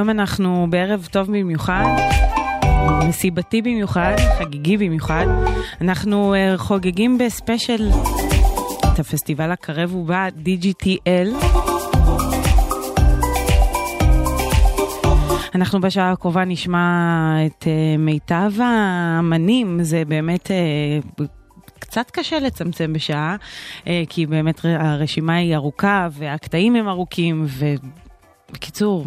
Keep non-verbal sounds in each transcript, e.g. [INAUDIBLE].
והיום אנחנו בערב טוב במיוחד, מסיבתי במיוחד, חגיגי במיוחד. אנחנו אה, חוגגים בספיישל את הפסטיבל הקרב ובא DGTL. אנחנו בשעה הקרובה נשמע את אה, מיטב האמנים, זה באמת אה, קצת קשה לצמצם בשעה, כי באמת הרשימה היא ארוכה והקטעים הם ארוכים, ובקיצור,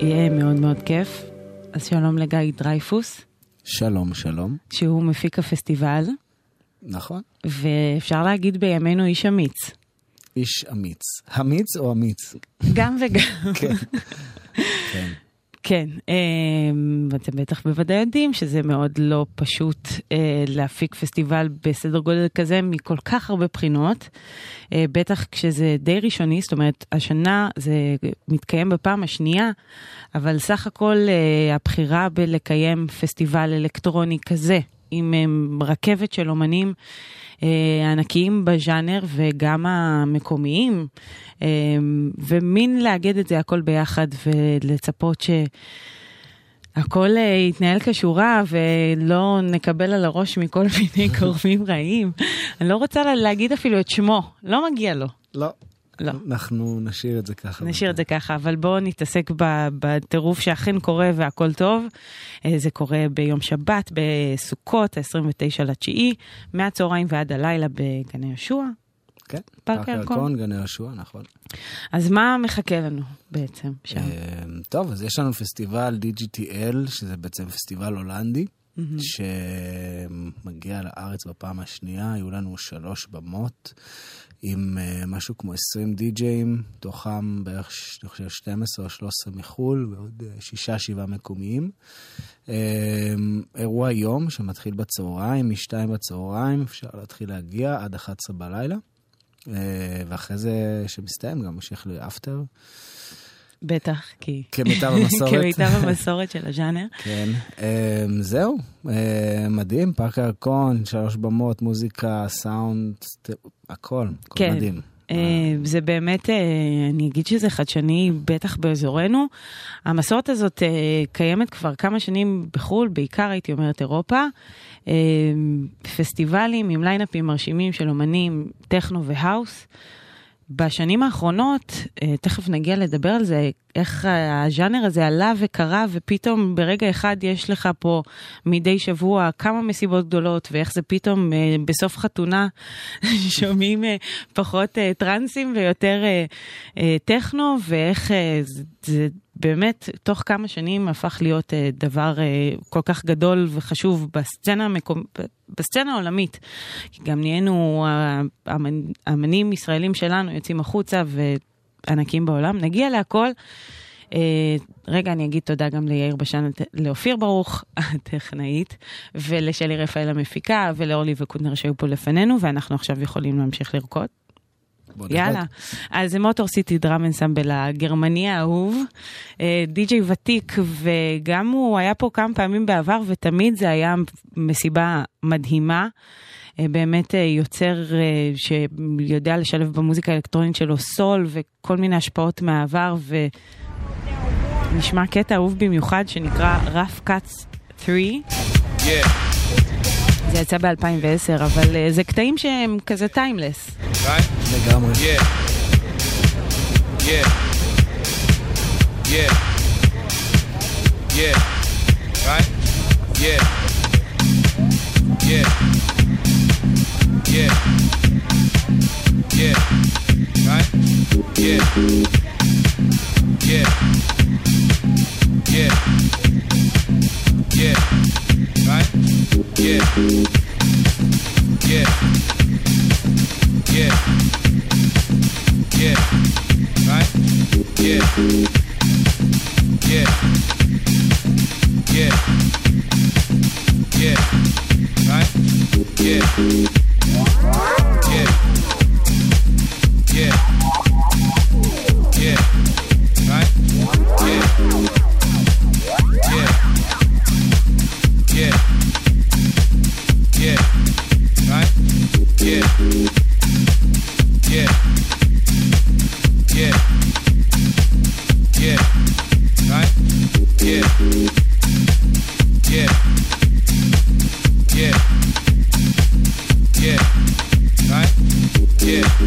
יהיה מאוד מאוד כיף. אז שלום לגיא דרייפוס, שלום, שלום. שהוא מפיק הפסטיבל, נכון. ואפשר להגיד בימינו איש אמיץ. איש אמיץ. אמיץ או אמיץ? גם וגם. כן. [LAUGHS] כן. כן, אמ, ואתם בטח בוודאי יודעים שזה מאוד לא פשוט אה, להפיק פסטיבל בסדר גודל כזה מכל כך הרבה בחינות, אה, בטח כשזה די ראשוני, זאת אומרת, השנה זה מתקיים בפעם השנייה, אבל סך הכל אה, הבחירה בלקיים פסטיבל אלקטרוני כזה, עם אה, רכבת של אומנים אה, ענקיים בז'אנר וגם המקומיים, אה, ומין לאגד את זה הכל ביחד ולצפות ש... הכל אה, יתנהל כשורה ולא נקבל על הראש מכל מיני [LAUGHS] גורמים רעים. אני לא רוצה לה- להגיד אפילו את שמו, לא מגיע לו. לא. לא. אנחנו נשאיר את זה ככה. נשאיר את זה ככה, אבל בואו נתעסק בטירוף שאכן קורה והכל טוב. אה, זה קורה ביום שבת, בסוכות, ה-29 לתשיעי, מהצהריים ועד הלילה בגני יהושע. כן, פארק הירקון. הירקון, גני יהושע, נכון. אז מה מחכה לנו בעצם שם? אה, טוב, אז יש לנו פסטיבל DGTL, שזה בעצם פסטיבל הולנדי, שמגיע לארץ בפעם השנייה, היו לנו שלוש במות. עם uh, משהו כמו 20 די-ג'אים, תוכם בערך, אני חושב, 12 או 13 מחו"ל, ועוד uh, שישה, שבעה מקומיים. Um, אירוע יום שמתחיל בצהריים, מ-2 בצהריים, אפשר להתחיל להגיע עד 11 בלילה. Uh, ואחרי זה, שמסתיים, גם ממשיך לאפטר, בטח, כי... כמיטב [LAUGHS] המסורת. כמיטב המסורת של הז'אנר. כן, um, זהו, um, מדהים, פארק הירקון, שלוש במות, מוזיקה, סאונד, הכל, הכל כן. מדהים. אה, זה באמת, אה, אני אגיד שזה חדשני, בטח באזורנו. המסורת הזאת אה, קיימת כבר כמה שנים בחו"ל, בעיקר הייתי אומרת אירופה. פסטיבלים עם ליינאפים מרשימים של אומנים, טכנו והאוס. בשנים האחרונות, אה, תכף נגיע לדבר על זה, איך הז'אנר הזה עלה וקרה, ופתאום ברגע אחד יש לך פה מדי שבוע כמה מסיבות גדולות, ואיך זה פתאום אה, בסוף חתונה [LAUGHS] שומעים אה, פחות טרנסים ויותר טכנו, ואיך זה באמת תוך כמה שנים הפך להיות אה, דבר אה, כל כך גדול וחשוב בסצנה המקומ... בסצנה העולמית. גם נהיינו, אה, האמנ- האמנים ישראלים שלנו יוצאים החוצה וענקים בעולם. נגיע להכל. אה, רגע, אני אגיד תודה גם ליאיר בשן, לאופיר ברוך, [LAUGHS] הטכנאית, ולשלי רפאל המפיקה, ולאורלי וקוטנר שהיו פה לפנינו, ואנחנו עכשיו יכולים להמשיך לרקוד. יאללה. אז זה מוטור סיטי דראם אנסמבל הגרמני האהוב, אה, די.ג'יי ותיק, וגם הוא היה פה כמה פעמים בעבר, ותמיד זה היה מסיבה מדהימה. אה, באמת אה, יוצר שיודע לשלב במוזיקה האלקטרונית שלו סול וכל מיני השפעות מהעבר, ונשמע קטע אהוב במיוחד שנקרא Rough Cuts 3. Yeah, זה יצא ב-2010, אבל אה, זה קטעים שהם כזה טיימלס. לגמרי. Yeah. Yeah. Right? Yeah. Yeah. Yeah. Yeah. Right? Yeah. Yeah. Yeah. Yeah. Right? Yeah. Yeah. Yeah. Yeah. Right? Yeah. Yeah. Yeah.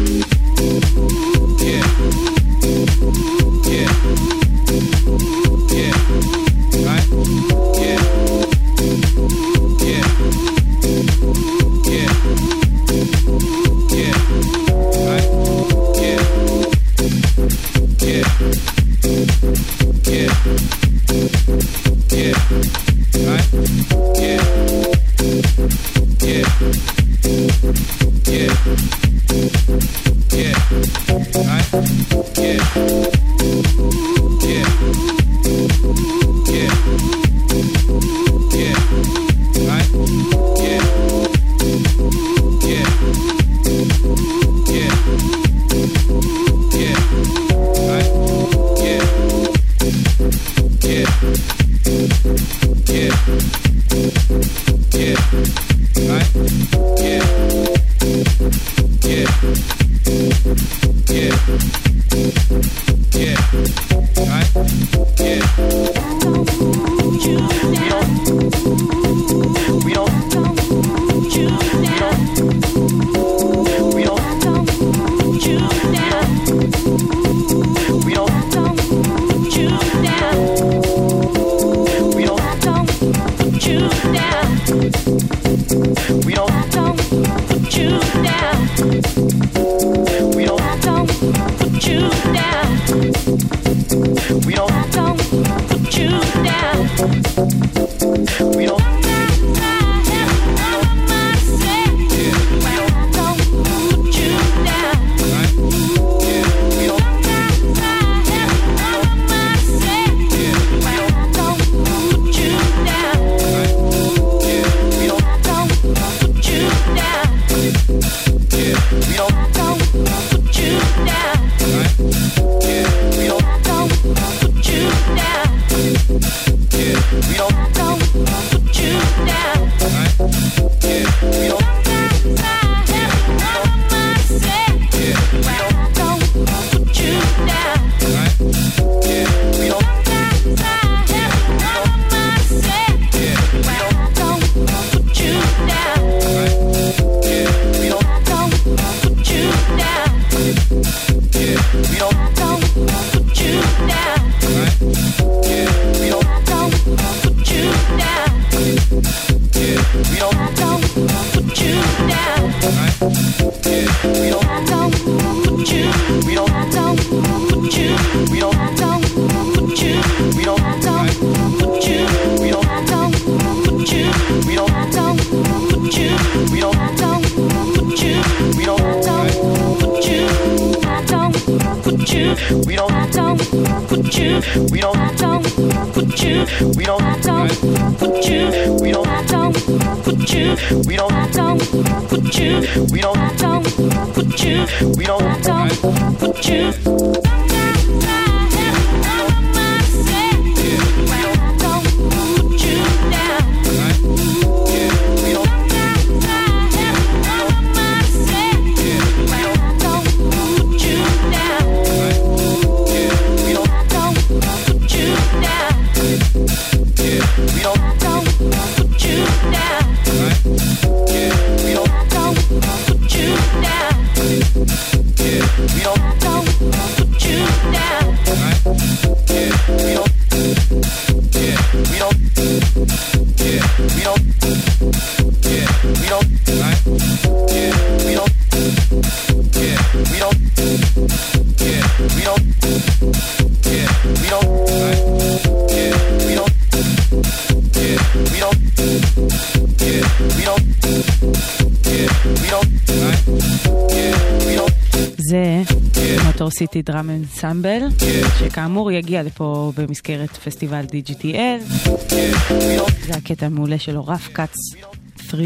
סיטי דראם אנסמבל, שכאמור יגיע לפה במסגרת פסטיבל DGTL. זה הקטע המעולה שלו, רף קאץ 3.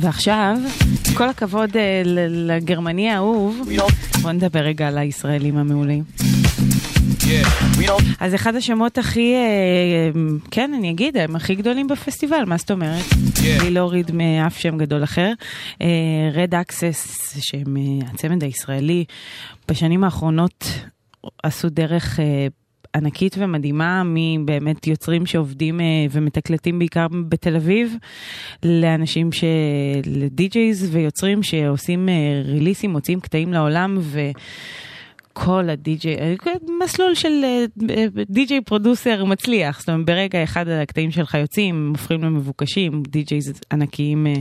ועכשיו, כל הכבוד אה, לגרמני האהוב, בוא נדבר רגע על הישראלים המעולים. אז אחד השמות הכי, אה, כן, אני אגיד, הם הכי גדולים בפסטיבל, מה זאת אומרת? בלי להוריד מאף שם גדול אחר. Red Axes, שהם אה, הצמד הישראלי, בשנים האחרונות עשו דרך... אה, ענקית ומדהימה מבאמת יוצרים שעובדים אה, ומתקלטים בעיקר בתל אביב, לאנשים ש... לדי-ג'ייז ויוצרים שעושים אה, release ים, מוציאים קטעים לעולם ו... כל הדי-ג'יי, מסלול של אה, די-ג'יי producer מצליח, זאת אומרת ברגע אחד הקטעים שלך יוצאים, הופכים למבוקשים, די-ג'ייז ענקיים אה,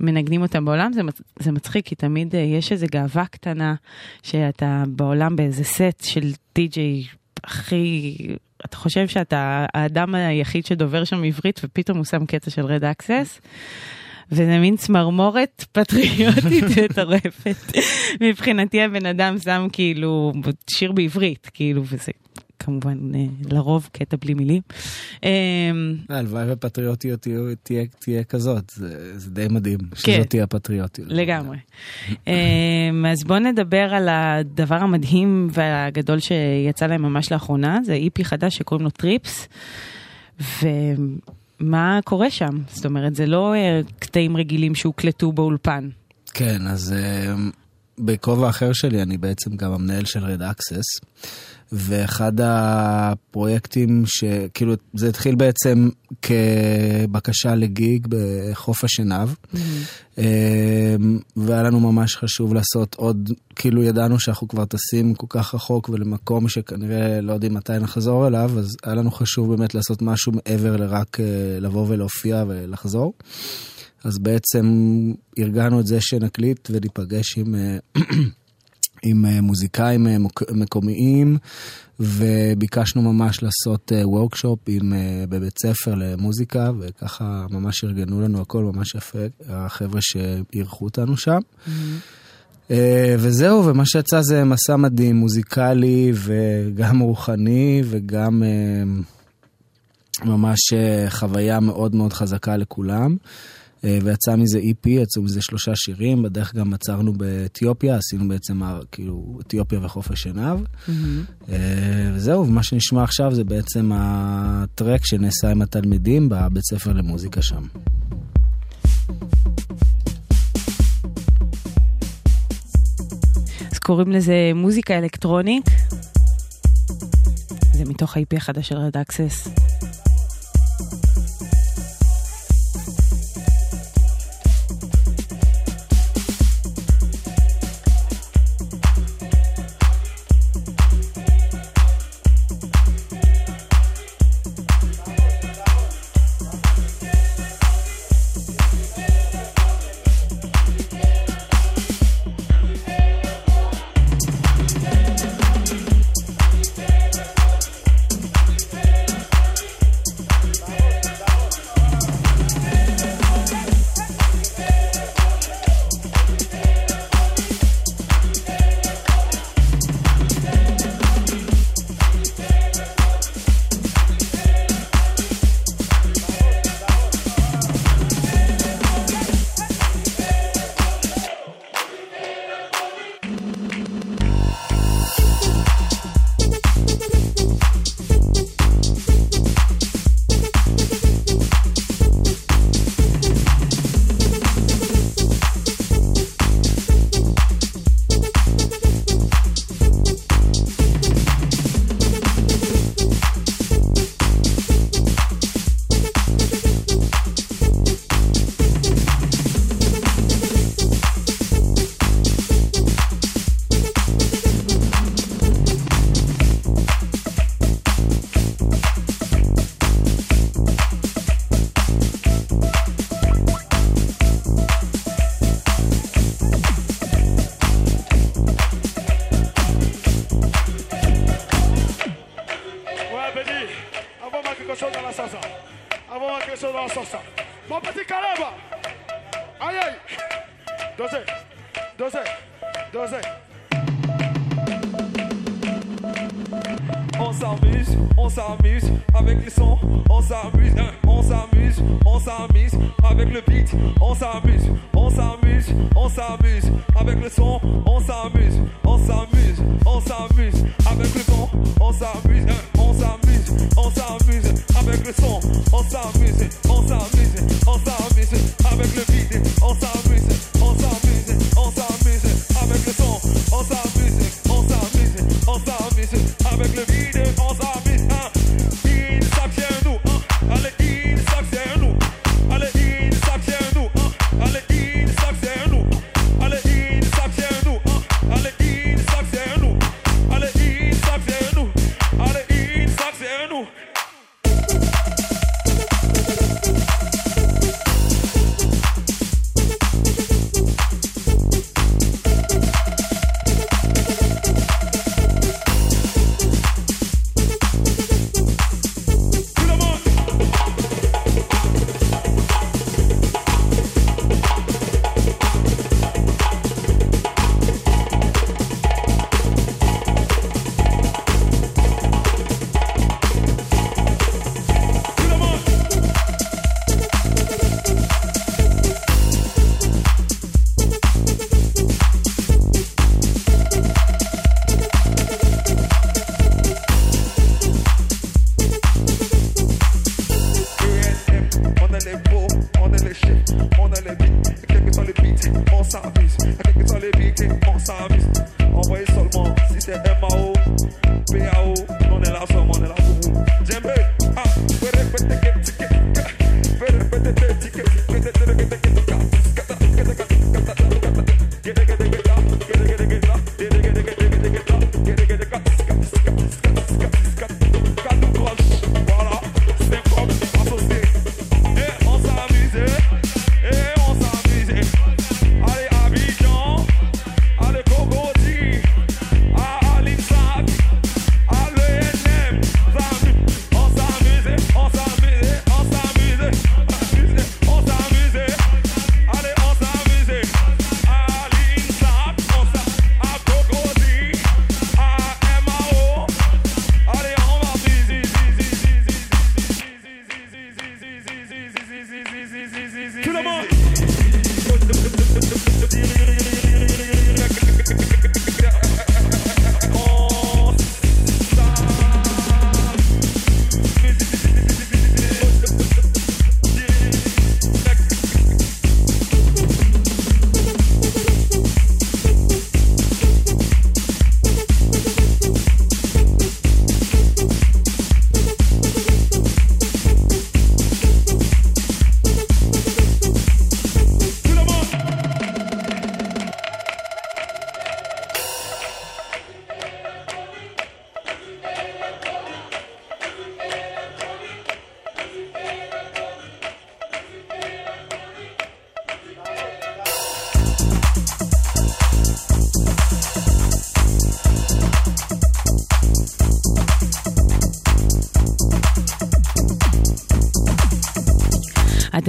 מנגנים אותם בעולם, זה, מצ- זה מצחיק כי תמיד אה, יש איזו גאווה קטנה שאתה בעולם באיזה סט של די-ג'יי הכי, אתה חושב שאתה האדם היחיד שדובר שם עברית ופתאום הוא שם קטע של רד אקסס. וזה מין צמרמורת פטריוטית [LAUGHS] מטורפת. מבחינתי הבן אדם שם כאילו שיר בעברית, כאילו, וזה כמובן אה, לרוב קטע בלי מילים. אה, הלוואי ופטריוטיות תהיה- כזאת, זה זה די מדהים כן. שזאת תהיה הפטריוטיות. לגמרי. [LAUGHS] אה, אז בואו נדבר על הדבר המדהים והגדול שיצא להם ממש לאחרונה, זה EP חדש שקוראים לו Trips. ומה קורה שם? זאת אומרת, זה לא אה, קטעים רגילים שהוקלטו באולפן. כן, אז אה, בכובע אחר שלי אני בעצם גם המנהל של Red Axes. ואחד הפרויקטים שכאילו זה התחיל בעצם כבקשה לגיג בחוף השנהב. אמ, והיה לנו ממש חשוב לעשות עוד, כאילו ידענו שאנחנו כבר טסים כל כך רחוק ולמקום שכנראה לא יודעים מתי נחזור אליו, אז היה לנו חשוב באמת לעשות משהו מעבר לרק אה, לבוא ולהופיע ולחזור. אז בעצם ארגנו את זה שנקליט וניפגש עם, אה, עם אה, מוזיקאים אה, מקומיים, וביקשנו ממש לעשות וורקשופ עם, אה, בבית ספר למוזיקה, וככה ממש ארגנו לנו הכל ממש יפה, החבר'ה שאירחו אותנו שם. אה, וזהו, ומה שיצא זה מסע מדהים, מוזיקלי וגם רוחני וגם ממש חוויה מאוד מאוד חזקה לכולם. אה, ויצא מזה EP, יצאו מזה שלושה שירים, בדרך גם עצרנו באתיופיה, עשינו בעצם כאילו אתיופיה וחוף השנהב. אה, וזהו, ומה שנשמע עכשיו זה בעצם הטרק שנעשה עם התלמידים בבית ספר למוזיקה שם. אז קוראים לזה מוזיקה אלקטרונית. זה מתוך ה-IP החדש של רד אקסס.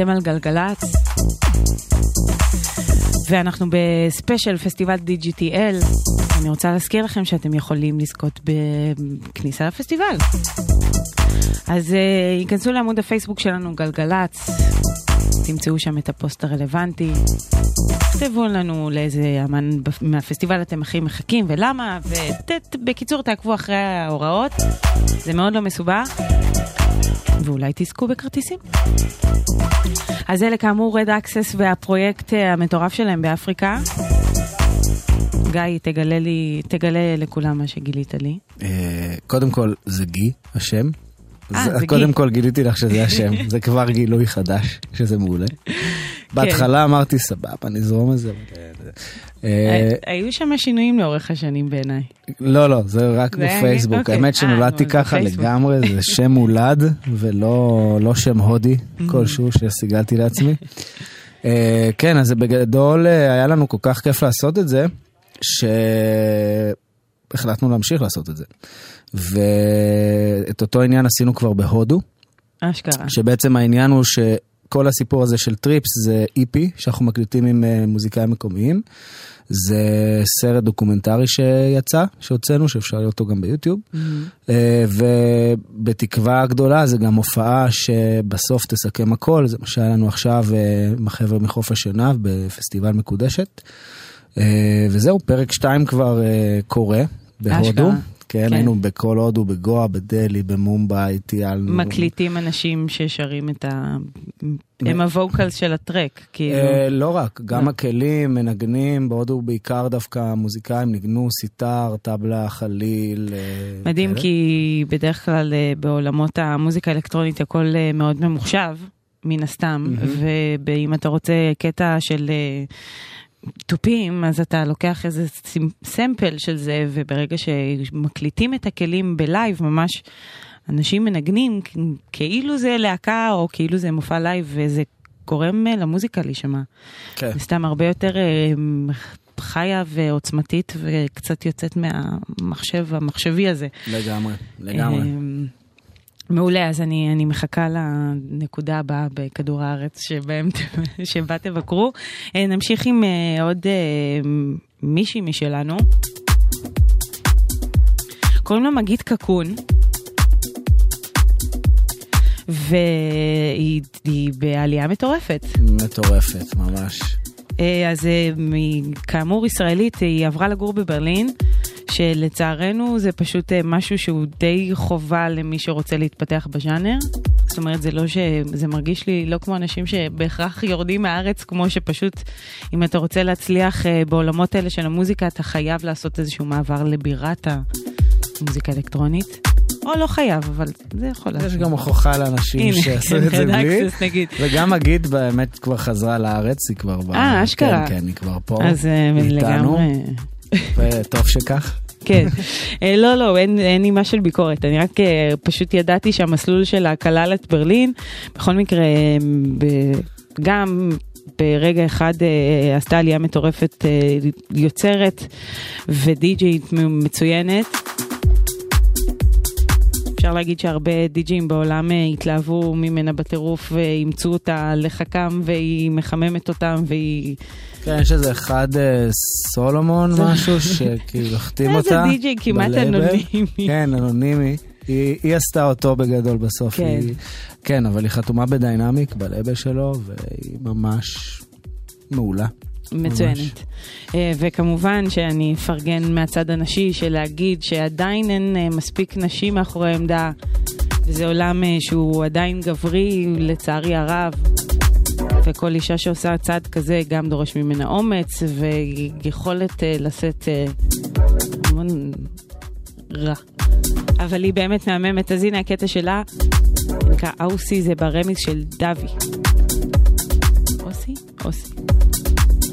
אתם על גלגלצ, ואנחנו בספיישל פסטיבל DGTL. אני רוצה להזכיר לכם שאתם יכולים לזכות בכניסה לפסטיבל. אז אה, ייכנסו לעמוד הפייסבוק שלנו גלגלצ, תמצאו שם את הפוסט הרלוונטי, תכתבו לנו לאיזה אמן מהפסטיבל אתם הכי מחכים ולמה, ובקיצור תעקבו אחרי ההוראות, זה מאוד לא מסובך, ואולי תזכו בכרטיסים. אז אלה כאמור רד אקסס והפרויקט אה, המטורף שלהם באפריקה. גיא, תגלה לי, תגלה לכולם מה שגילית לי. אה, קודם כל, זה גי, השם. אה, זה- זה קודם גי. כל גיליתי לך שזה השם, זה כבר גילוי חדש, שזה מעולה. בהתחלה אמרתי, סבבה, נזרום על זה. אה, אה, היו שם שינויים לאורך השנים בעיניי. לא, לא, זה רק? בפייסבוק. אוקיי. האמת אה, שנולדתי ככה. לגמרי, זה שם מולד, ולא לא שם הודי Mm-hmm. כלשהו שסיגלתי לעצמי. אה, כן, אז בגדול אה, היה לנו כל כך כיף לעשות את זה, שהחלטנו להמשיך לעשות את זה. ואת אותו עניין עשינו כבר בהודו. אשכרה. שבעצם העניין הוא שכל הסיפור הזה של טריפס זה EP שאנחנו מקליטים עם אה, מוזיקאים מקומיים. זה סרט דוקומנטרי שיצא, שהוצאנו, שאפשר לראות אותו גם ביוטיוב. אה, ובתקווה גדולה זה גם הופעה שבסוף תסכם הכל, זה מה שהיה לנו עכשיו אה, עם החבר'ה מחוף השנהב בפסטיבל מקודשת. וזהו, פרק 2 כבר קורה בהודו. כן, כן. היינו בכל הודו, בגואה, בדלי, במומבאי, טיילנו. מקליטים אנשים ששרים את ה... הם ה vocals של ה track, כאילו. אה, לא רק, גם לא. הכלים, מנגנים, בהודו בעיקר דווקא מוזיקאים ניגנו סיטר, טבלה, חליל. אה, מדהים. כי בדרך כלל אה, בעולמות המוזיקה האלקטרונית הכל מאוד ממוחשב, מן הסתם, ואם אתה רוצה קטע של תופים, אז אתה לוקח איזה sample של זה, וברגע שמקליטים את הכלים ב live, ממש אנשים מנגנים כאילו זה להקה או כאילו זה מופע live, וזה גורם אה, למוזיקה להישמע. כן. סתם הרבה יותר אה, חיה ועוצמתית וקצת יוצאת מהמחשב המחשבי הזה. לגמרי, לגמרי. מעולה, אז אני, אני מחכה לנקודה הבאה בכדור הארץ שבהם, [LAUGHS] שבה תבקרו. אה, נמשיך עם אה, עוד אה, מישהי משלנו. קוראים לה מגית קקון. והיא היא בעלייה מטורפת. מטורפת, ממש. אז כאמור ישראלית, היא עברה לגור בברלין, שלצערנו זה פשוט אה, משהו שהוא די חובה למי שרוצה להתפתח בז'אנר. זאת אומרת, זה לא ש... זה מרגיש לי לא כמו אנשים שבהכרח יורדים מהארץ, כמו שפשוט, אם אתה רוצה להצליח אה, בעולמות האלה של המוזיקה, אתה חייב לעשות איזשהו מעבר לבירת המוזיקה האלקטרונית. או לא חייב, אבל זה יכול יש לעשות. גם הוכחה לאנשים שעשו את זה בלי. וגם אגיד באמת כבר חזרה לארץ, היא כבר... אה, אשכרה. כן, כן, היא כבר פה. אז אה, לגמרי... וטוב שכך. כן. אה, לא, לא, אין, נימה של ביקורת. אני רק אה, פשוט ידעתי שהמסלול שלה כלל את ברלין. בכל מקרה, אה, גם ברגע אחד עשתה עלייה מטורפת יוצרת ודי-ג'יית מצוינת. אפשר להגיד שהרבה די-ג'ים בעולם אה, התלהבו ממנה בטירוף ואימצו אותה לחכם והיא מחממת אותם והיא... כן, יש איזה אחד אה, סולומון משהו, שכאילו החתים איזה אותה. די-ג'יי כמעט בלייבל. אנונימי. כן, אנונימי. היא, היא עשתה אותו בגדול בסוף. כן. היא, כן, אבל היא חתומה בדיינמיק, בלייבל שלו, והיא ממש מעולה. מצוינת. אה, וכמובן שאני אפרגן מהצד הנשי של להגיד שעדיין אין אה, מספיק נשים מאחורי העמדה, וזה עולם אה, שהוא עדיין גברי לצערי הרב. וכל אישה שעושה צעד כזה גם דורש ממנה אומץ ויכולת אה, לשאת אה, המון רע. אבל היא באמת מהממת, אז הנה הקטע שלה, נקרא אוסי, זה ברמיס של דווי. אוסי? אוסי.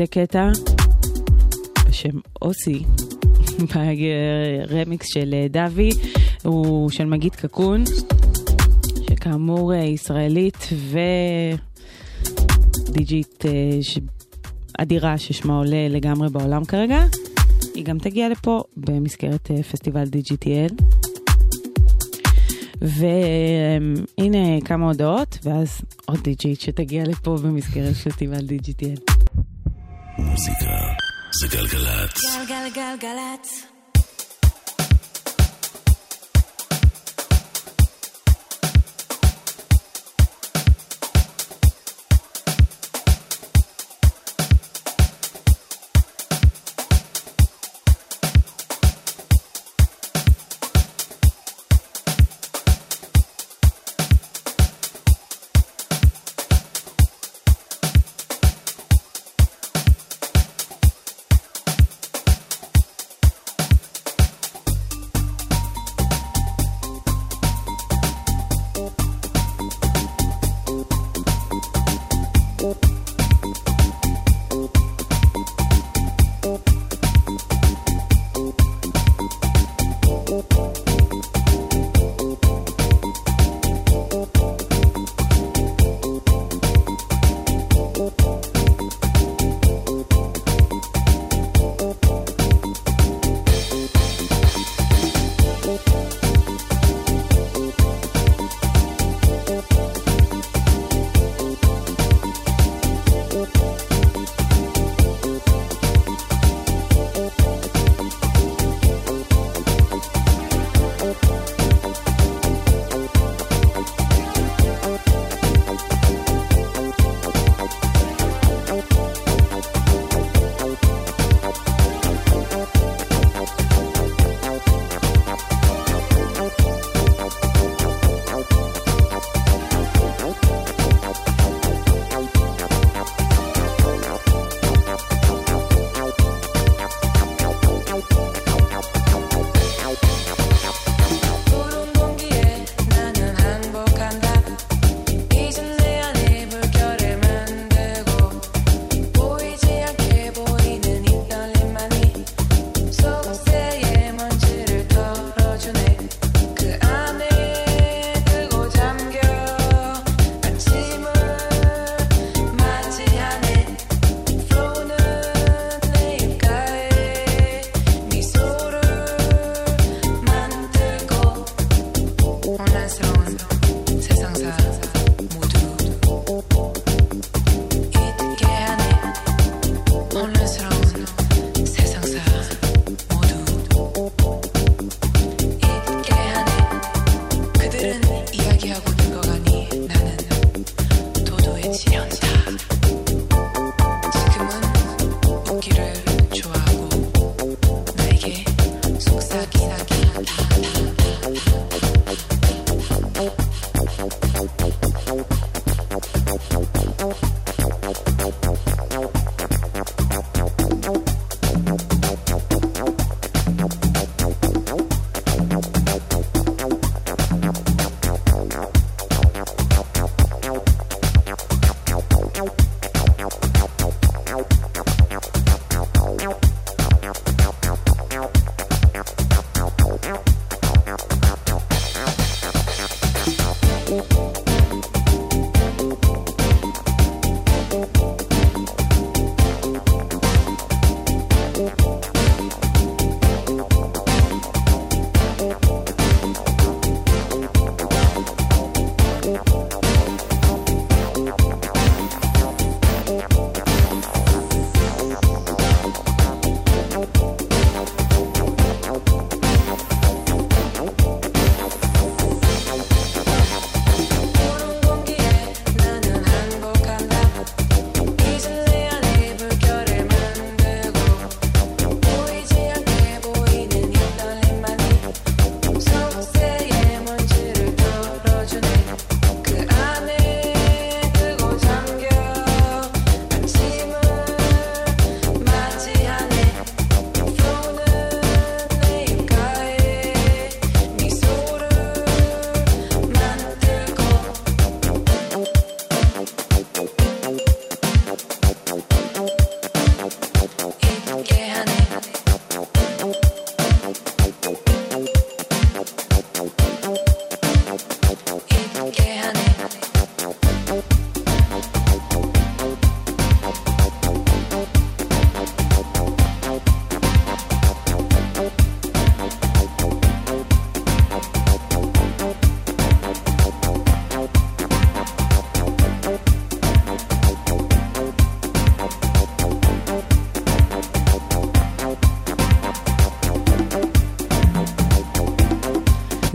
זה קטע בשם אוסי, [LAUGHS] ברמיקס של אה, דבי, הוא של מגיד קקון, שכאמור אה, ישראלית ודיג'ית אה, ש... אדירה ששמה עולה לגמרי בעולם כרגע. היא גם תגיע לפה במסגרת פסטיבל DGTL. והנה כמה הודעות, ואז עוד דיג'ית שתגיע לפה במסגרת פסטיבל DGTL. מוזיקה זה גלגלצ. גלגלגלגלצ.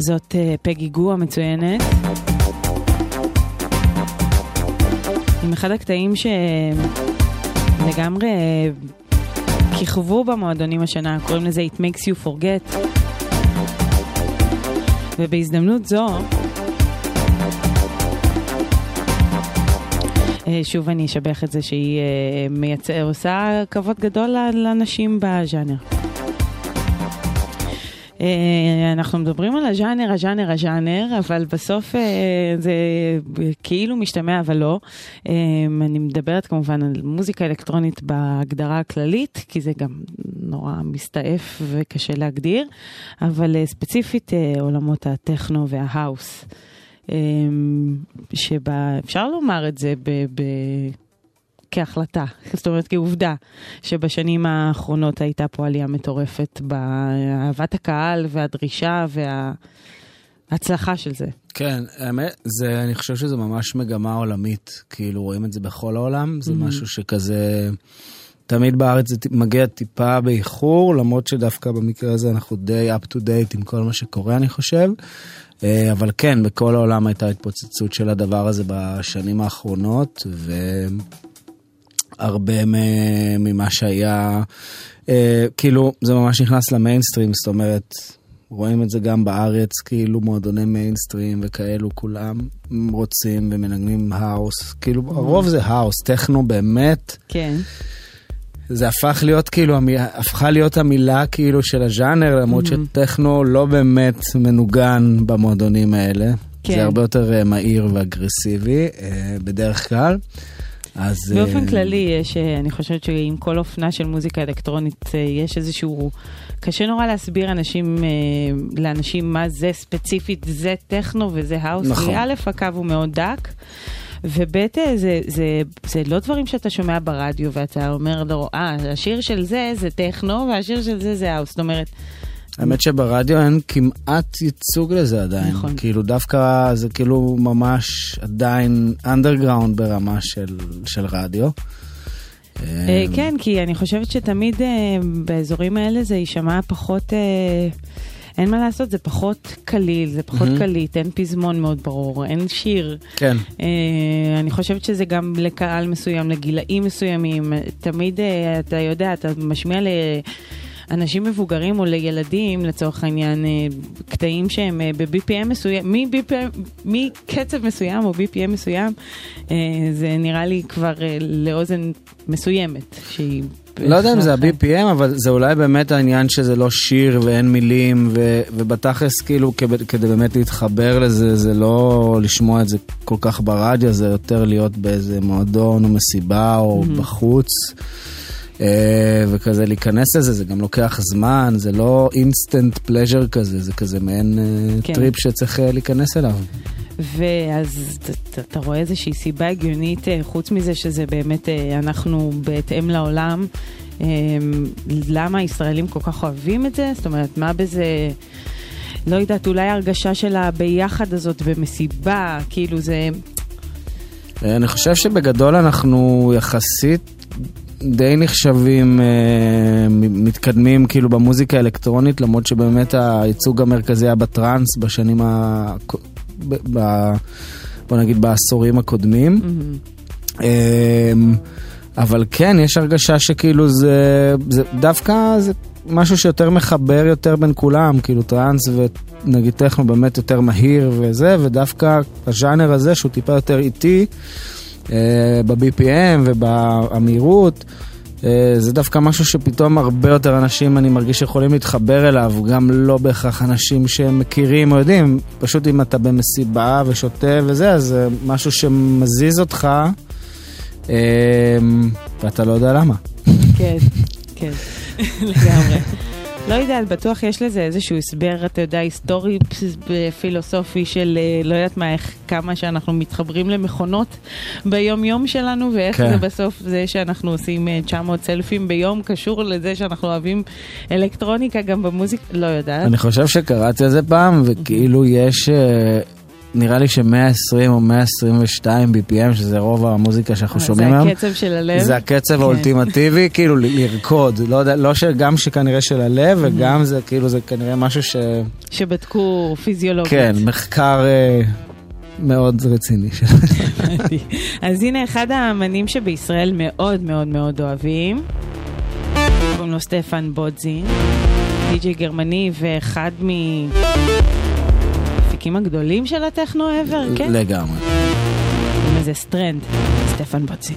זאת אה, פגי גו המצוינת. עם אחד הקטעים שלגמרי אה, כיכבו במועדונים השנה, קוראים לזה It Makes You Forget. ובהזדמנות זו, אה, שוב אני אשבח את זה שהיא מייצר, עושה כבוד גדול לנשים בז'אנר. אה, אנחנו מדברים על הז'אנר, הז'אנר, הז'אנר, אבל בסוף אה, זה כאילו משתמע, אבל לא. אה, אני מדברת כמובן על מוזיקה אלקטרונית בהגדרה הכללית, כי זה גם נורא מסתעף וקשה להגדיר, אבל ספציפית עולמות הטכנו וההאוס. שבה אפשר לומר את זה ב... ב כהחלטה, זאת אומרת כעובדה, שבשנים האחרונות הייתה פה עלייה מטורפת באהבת הקהל והדרישה וההצלחה של זה. כן, האמת, זה, אני חושב שזו ממש מגמה עולמית, כאילו רואים את זה בכל העולם, זה Mhm. משהו שכזה, תמיד בארץ זה מגיע טיפה באיחור, למרות שדווקא במקרה הזה אנחנו די up to date עם כל מה שקורה, אני חושב. אה, אבל כן, בכל העולם הייתה התפוצצות של הדבר הזה בשנים האחרונות, והרבה מ- ממה שהיה, אה, כאילו, זה ממש נכנס למיינסטרים, זאת אומרת, רואים את זה גם בארץ, כאילו מועדוני מיינסטרים וכאלו, כולם רוצים ומנגנים האוס, כאילו, הרוב זה האוס, טכנו באמת. כן. זה הפך להיות כאילו, הפכה להיות המילה כאילו של הז'אנר, למרות מהמ. שטכנו לא באמת מנוגן במועדונים האלה. כן. זה הרבה יותר אה, מהיר ואגרסיבי אה, בדרך כלל. אז... באופן כללי, יש, אה, אני חושבת שעם כל אופנה של מוזיקה אלקטרונית, אה, יש איזשהו... קשה נורא להסביר אנשים, לאנשים מה זה ספציפית, זה טכנו וזה האוס. נכון. א', הקו הוא מאוד דק. וב' זה, זה, זה לא דברים שאתה שומע ברדיו ואתה אומר לו, אה, השיר של זה זה טכנו והשיר של זה זה האוס. זאת אומרת, האמת שברדיו אין כמעט ייצוג לזה עדיין. נכון. כאילו דווקא זה כאילו ממש עדיין אנדרגראונד ברמה של, של רדיו. אה, כן, כי אני חושבת שתמיד אה, באזורים האלה זה יישמע פחות, אה, אין מה לעשות, זה פחות קליל, זה פחות. קליט, אין פזמון מאוד ברור, אין שיר. כן. אה, אני חושבת שזה גם לקהל מסוים, לגילאים מסוימים. תמיד, אה, אתה יודע, אתה משמיע לאנשים מבוגרים או לילדים, לצורך העניין, אה, קטעים שהם אה, ב-BPM מסוים, מ-BPM, מקצב מסוים או BPM מסוים, אה, זה נראה לי כבר לאוזן מסוימת, שהיא... לא יודע אם זה ה-BPM, אבל זה אולי באמת העניין שזה לא שיר ואין מילים, ו- ובתכלס כאילו כב- כדי באמת להתחבר לזה, זה לא לשמוע את זה כל כך ברדיו, זה יותר להיות באיזה מועדון או מסיבה או מהמ. בחוץ. אה, וכזה להיכנס לזה, זה גם לוקח זמן, זה לא instant pleasure כזה, זה כזה מעין אה, כן. טריפ שצריך אה, להיכנס אליו. ואז אתה רואה איזושהי סיבה הגיונית, חוץ מזה שזה באמת, אנחנו בהתאם לעולם, למה הישראלים כל כך אוהבים את זה? זאת אומרת, מה בזה... לא יודעת, אולי ההרגשה של הביחד הזאת במסיבה, כאילו זה... אני חושב שבגדול אנחנו יחסית די נחשבים אה, מתקדמים כאילו במוזיקה האלקטרונית, למרות שבאמת הייצוג המרכזי היה בטראנס בשנים ה... ב... ב... בוא נגיד בעשורים הקודמים. אה, אבל כן, יש הרגשה שכאילו זה, זה דווקא זה משהו שיותר מחבר יותר בין כולם, כאילו טראנס ונגיד טכנו באמת יותר מהיר וזה, ודווקא הז'אנר הזה שהוא טיפה יותר איטי, ב-BPM ובמהירות, אה, זה דווקא משהו שפתאום הרבה יותר אנשים, אני מרגיש, יכולים להתחבר אליו, גם לא בהכרח אנשים שמכירים או יודעים, פשוט אם אתה במסיבה ושותה וזה, אז זה משהו שמזיז אותך, אה, ואתה לא יודע למה. כן, כן, [LAUGHS] לגמרי. לא יודעת, בטוח יש לזה איזשהו הסבר, אתה יודע, היסטורי, פילוסופי של אה, לא יודעת מה, איך, כמה שאנחנו מתחברים למכונות ביום-יום שלנו, ואיך כן. זה בסוף זה שאנחנו עושים אה, 900 סלפים ביום, קשור לזה שאנחנו אוהבים אלקטרוניקה גם במוזיקה, לא יודעת. אני חושב שקראתי על זה פעם, וכאילו יש, אה, נראה לי ש-120 או 122 BPM, שזה רוב המוזיקה שאנחנו אה, שומעים זה היום. הקצב של הלב? זה הקצב כן. האולטימטיבי, [LAUGHS] כאילו לרקוד. לא יודע, לא ש... גם שכנראה של הלב, וגם זה כאילו, זה כנראה משהו ש... שבדקו פיזיולוגית. כן, מחקר אה, מאוד רציני. אז הנה אחד האמנים שבישראל מאוד מאוד מאוד אוהבים. קוראים לו סטפן בודזין, די.ג'יי גרמני ואחד מהמפיקים הגדולים של הטכנו ever, כן? לגמרי. קוראים לזה Strand, סטפן בודזין.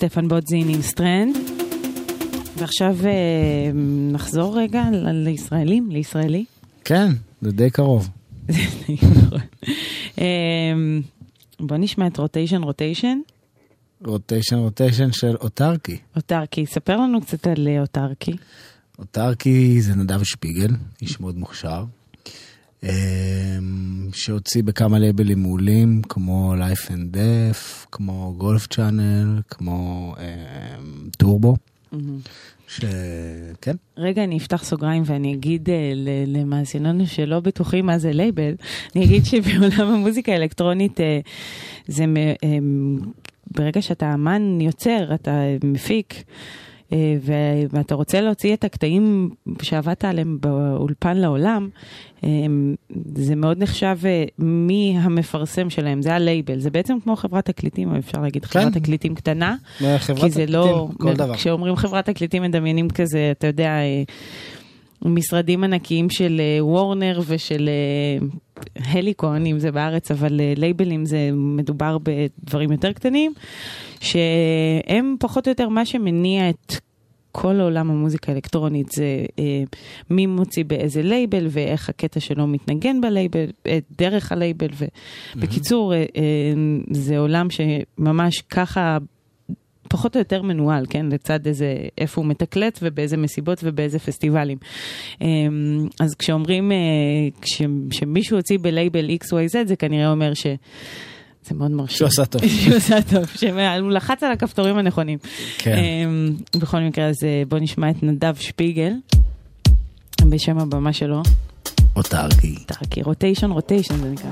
סטפן בודזין עם Strand. ועכשיו אה, נחזור רגע לישראלים, לישראלי. כן, זה די קרוב. [LAUGHS] אה, בוא נשמע את Rotation Rotation. Rotation Rotation של Autarkic. Autarkic, ספר לנו קצת על אה, Autarkic. Autarkic זה נדב שפיגל, איש מאוד מוכשר, שהוציא בכמה לייבלים מעולים, כמו Life and Death, כמו Golf Channel, כמו אמ, טורבו. שכן, רגע, אני אפתח סוגריים ואני אגיד אה, למאזיננו שלא בטוחים מה זה לייבל, אני אגיד [LAUGHS] שבעולם המוזיקה האלקטרונית אה, זה, מ- אה, ברגע שאתה אמן יוצר, אתה מפיק, ואתה רוצה להוציא את הקטעים שעבדת עליהם באולפן לעולם, אה, זה מאוד נחשב אה, מי המפרסם שלהם, זה הלייבל, זה בעצם כמו חברת תקליטים, או אפשר להגיד כן. חברת תקליטים קטנה, אה, חברת כי זה לא, תקליטים, כל דבר. כשאומרים חברת תקליטים מדמיינים כזה, אתה יודע, אה, משרדים ענקיים של אה, וורנר ושל אה, הליקון, אם זה בארץ, אבל אה, לייבלים זה מדובר בדברים יותר קטנים, שהם פחות או יותר מה שמניע את כל עולם המוזיקה האלקטרונית זה אה, מי מוציא באיזה לייבל ואיך הקטע שלו מתנגן בלייבל, אה, דרך הלייבל. ובקיצור, אה, אה, זה עולם שממש ככה פחות או יותר מנוהל, כן? לצד איזה, איפה הוא מתקלט ובאיזה מסיבות ובאיזה פסטיבלים. אמ, אז כשאומרים, אה, כש, שמישהו הוציא בלייבל XYZ, זה כנראה אומר ש... זה מאוד מרשים. שהוא עשה טוב. שהוא עשה טוב, שהוא לחץ על הכפתורים הנכונים. כן. אמ, בכל מקרה, אז אה, בוא נשמע את נדב שפיגל, בשם הבמה שלו. אותרקי. אותרקי, רוטיישן, רוטיישן זה נקרא.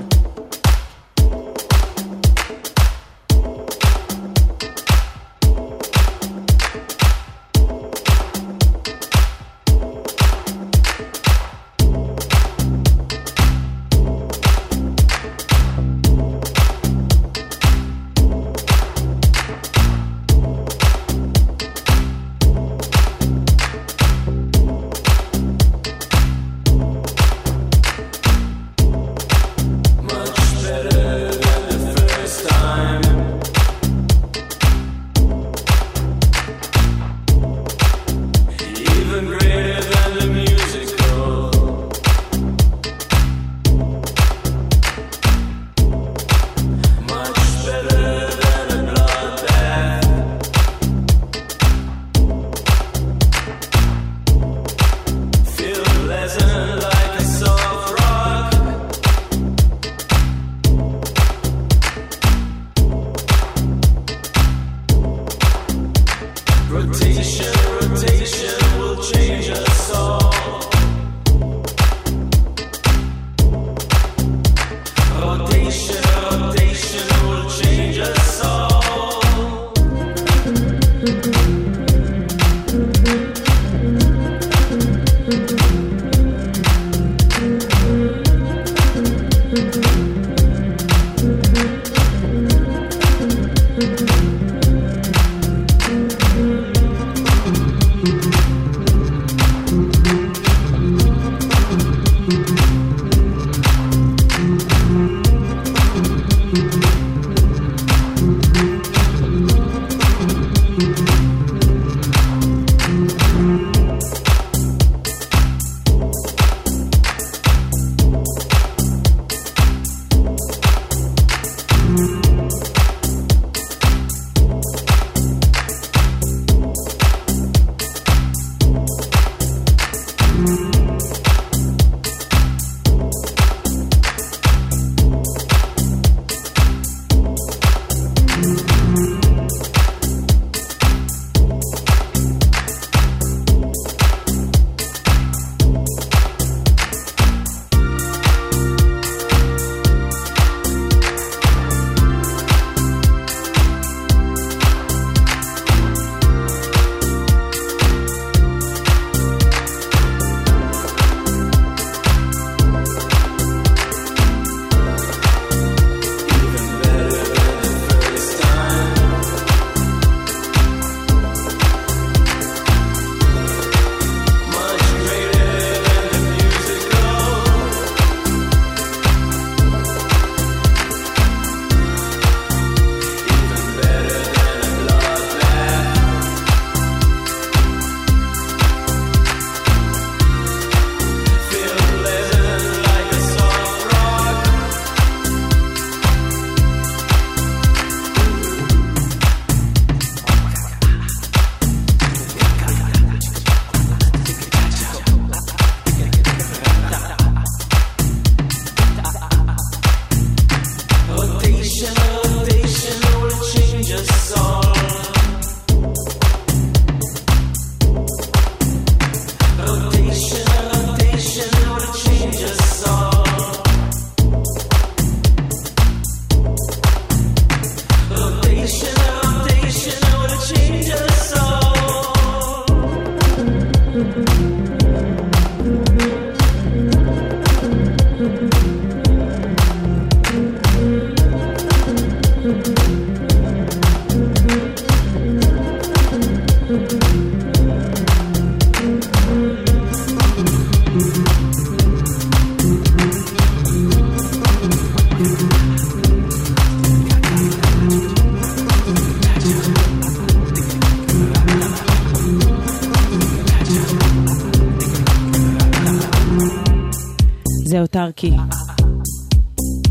Autarkic.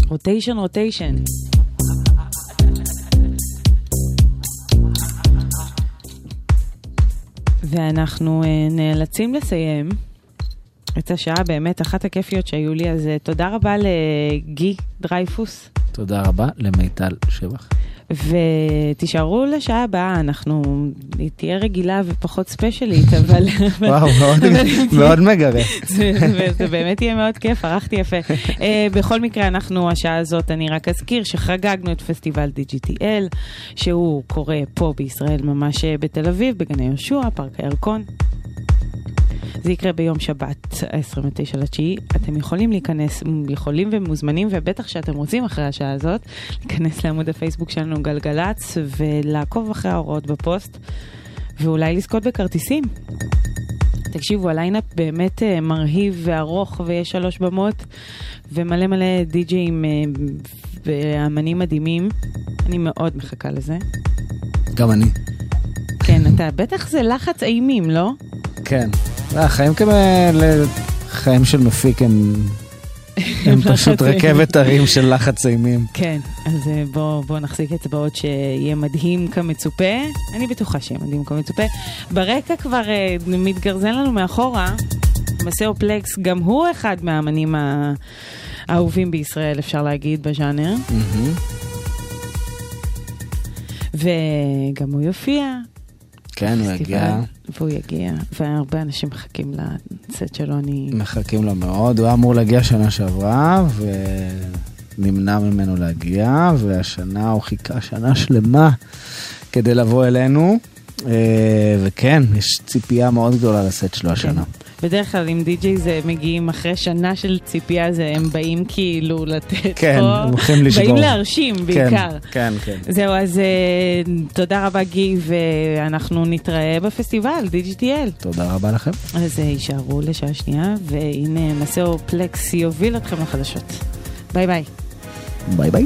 Rotation Rotation. ואנחנו אה, נאלצים לסיים את השעה באמת אחת הכיפיות שהיו לי, אז אה, תודה רבה לגי דרייפוס. תודה רבה למיטל שבח. ותישארו לשעה הבאה, אנחנו, היא תהיה רגילה ופחות ספיישלית, אבל... וואו, מאוד- מגרה. זה, באמת יהיה מאוד כיף, ערכתי יפה. uh, בכל מקרה, אנחנו, השעה הזאת, אני רק אזכיר שחגגנו את פסטיבל DGTL, שהוא קורה פה בישראל, ממש אה, בתל אביב, בגני יהושע, פארק הירקון. זה יקרה ביום שבת, ה-29 לתשיעי. אתם יכולים להיכנס, יכולים ומוזמנים, ובטח שאתם רוצים אחרי השעה הזאת, להיכנס לעמוד הפייסבוק שלנו גלגלצ, ולעקוב אחרי ההוראות בפוסט, ואולי לזכות בכרטיסים. תקשיבו, הליינאפ באמת אה, מרהיב וארוך, ויש שלוש במות, ומלא מלא די-ג'אים אה, ואמנים מדהימים. אני מאוד מחכה לזה. גם אני. כן, אתה, בטח זה לחץ אימים, לא? כן. לא, החיים כאלה, חיים של מפיק הם... הם [LAUGHS] פשוט רכבת הרים של לחץ אימים. כן, אז אה, בואו בוא נחזיק אצבעות שיהיה מדהים כמצופה. אני בטוחה שיהיה מדהים כמצופה. ברקע כבר אה, מתגרזן לנו מאחורה, מסאו פלקס, גם הוא אחד מהאמנים האהובים בישראל, אפשר להגיד, בז'אנר. וגם הוא יופיע. כן, הוא יגיע. והוא יגיע, והרבה אנשים מחכים לסט שלו, אני... מחכים לו מאוד. הוא היה אמור להגיע שנה שעברה, ונמנע ממנו להגיע, והשנה הוא חיכה שנה שלמה כדי לבוא אלינו. אה, וכן, יש ציפייה מאוד גדולה לסט שלו השנה. בדרך כלל עם די-ג'יי זה מגיעים אחרי שנה של ציפייה, זה הם באים כאילו לתת כן, פה, הם הולכים לשבור. באים להרשים בעיקר. כן, כן, כן. זהו, אז אה, תודה רבה גי, ואנחנו נתראה בפסטיבל, DGTL. תודה רבה לכם. אז אה, יישארו לשעה שנייה, והנה מסאו פלקס יוביל אתכם לחדשות. ביי ביי. ביי ביי.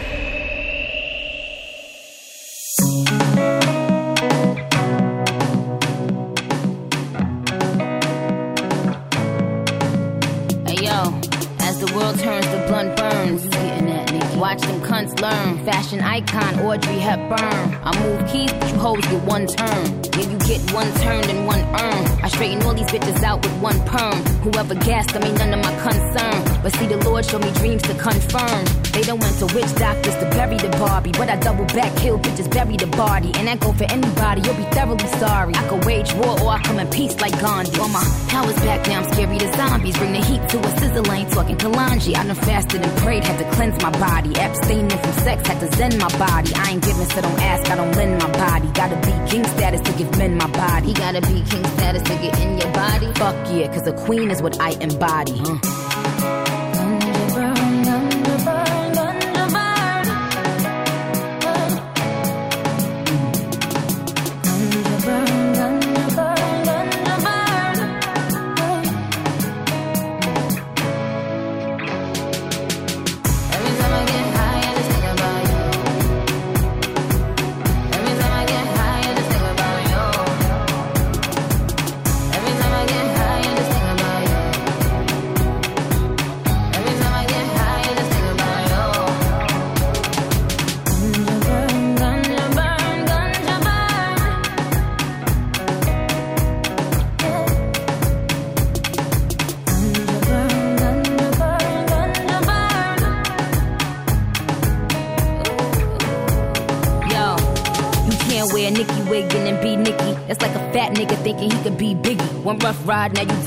Icon Audrey Hepburn. I move keys, but you hoes get one turn. Yeah, you get one turn and one earn. I straighten all these bitches out with one perm. Whoever gassed them ain't none of my concern. But see, the Lord showed me dreams to confirm. They don't went to witch doctors to bury the Barbie. But I double back, kill bitches, bury the body. And that go for anybody, you'll be thoroughly sorry. I could wage war or I come in peace like Gandhi. All my powers back now, I'm scary to zombies. Bring the heat to a sizzle, ain't talking Kalanji. I done fasted and prayed, had to cleanse my body. Abstaining from sex, had to zen my body. I ain't giving, so don't ask, I don't lend my body. Gotta be king status to give men my body. He gotta be king status to get in your body. Fuck yeah, cause a queen is what I embody. Every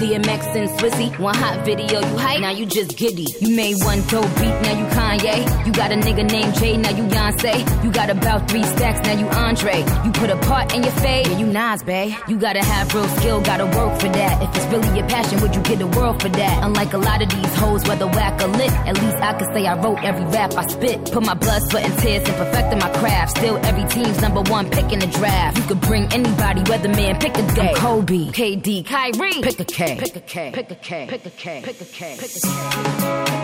DMX and Swissy. One hot video, you hype, now you just giddy. You made one dope beat, now you Kanye. You got a nigga named Jay, now you Beyonce. You got about three stacks, now you Andre. You put a part in your fade, yeah, you Nas, bae. You gotta have real skill, gotta work for that. If it's really your passion, would you get the world for that? Unlike a lot of these hoes, whether whack or lit, at least I could say I wrote every rap I spit. Put my blood, sweat, and tears in perfecting my craft. Still every team's number one pick in the draft. You could bring anybody, weatherman, pick a day. I'm Kobe, KD, Kyrie, pick a K. Pick a K. Pick a K. Pick a K. Pick a K. Pick a K.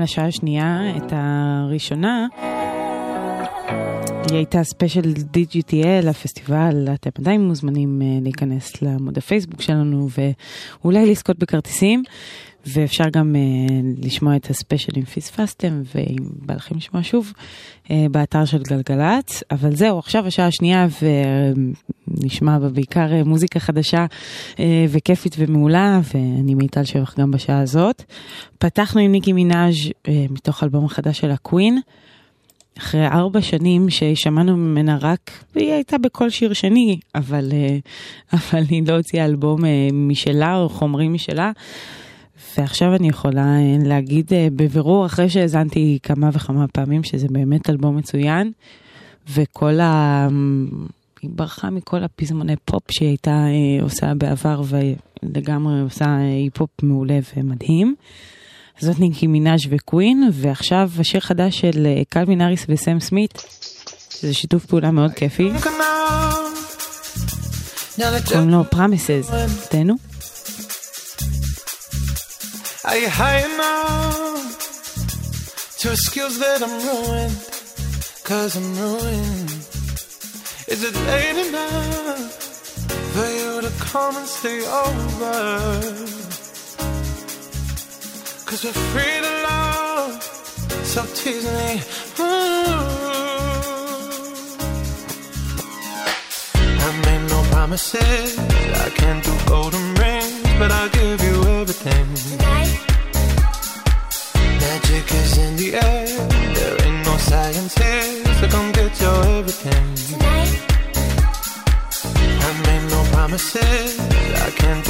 לשעה השנייה, את הראשונה. היא הייתה ספיישל DGTL, הפסטיבל, אתם עדיין מוזמנים אה, להיכנס לעמוד הפייסבוק שלנו ואולי לזכות בכרטיסים. ואפשר גם uh, לשמוע את הספיישל אם פספסתם, ואם בא לכם לשמוע שוב, uh, באתר של גלגלצ. אבל זהו, עכשיו השעה השנייה, ונשמע בה בעיקר uh, מוזיקה חדשה uh, וכיפית ומעולה, ואני מיטל שבח גם בשעה הזאת. פתחנו עם ניקי מנאז' uh, מתוך האלבום החדש של הקווין. אחרי ארבע שנים ששמענו ממנה רק, והיא הייתה בכל שיר שני, אבל, אה, [LAUGHS] אבל היא לא הוציאה אלבום אה, משלה או חומרים משלה. ועכשיו אני יכולה אה, להגיד אה, בבירור, אחרי שהאזנתי כמה וכמה פעמים, שזה באמת אלבום מצוין, וכל ה... היא ברחה מכל הפזמוני פופ שהיא הייתה אה, עושה בעבר, ולגמרי עושה אה, היפ-הופ מעולה ומדהים. זאת ניקי מנאז' וקווין, ועכשיו השיר חדש של אה, קלווין אריס וסם סמית, שזה שיתוף פעולה מאוד כיפי. קוראים לו Promises. תהנו. Enough to excuse that I'm ruined? Cause I'm ruined. Is it late enough for you to come and stay over? Cause we're free to love, so tease me. Mm-hmm. I made no promises, I can't do golden rings, but I'll give you everything. Magic is in the air, there ain't no science here, so come get your everything. Promises, I can't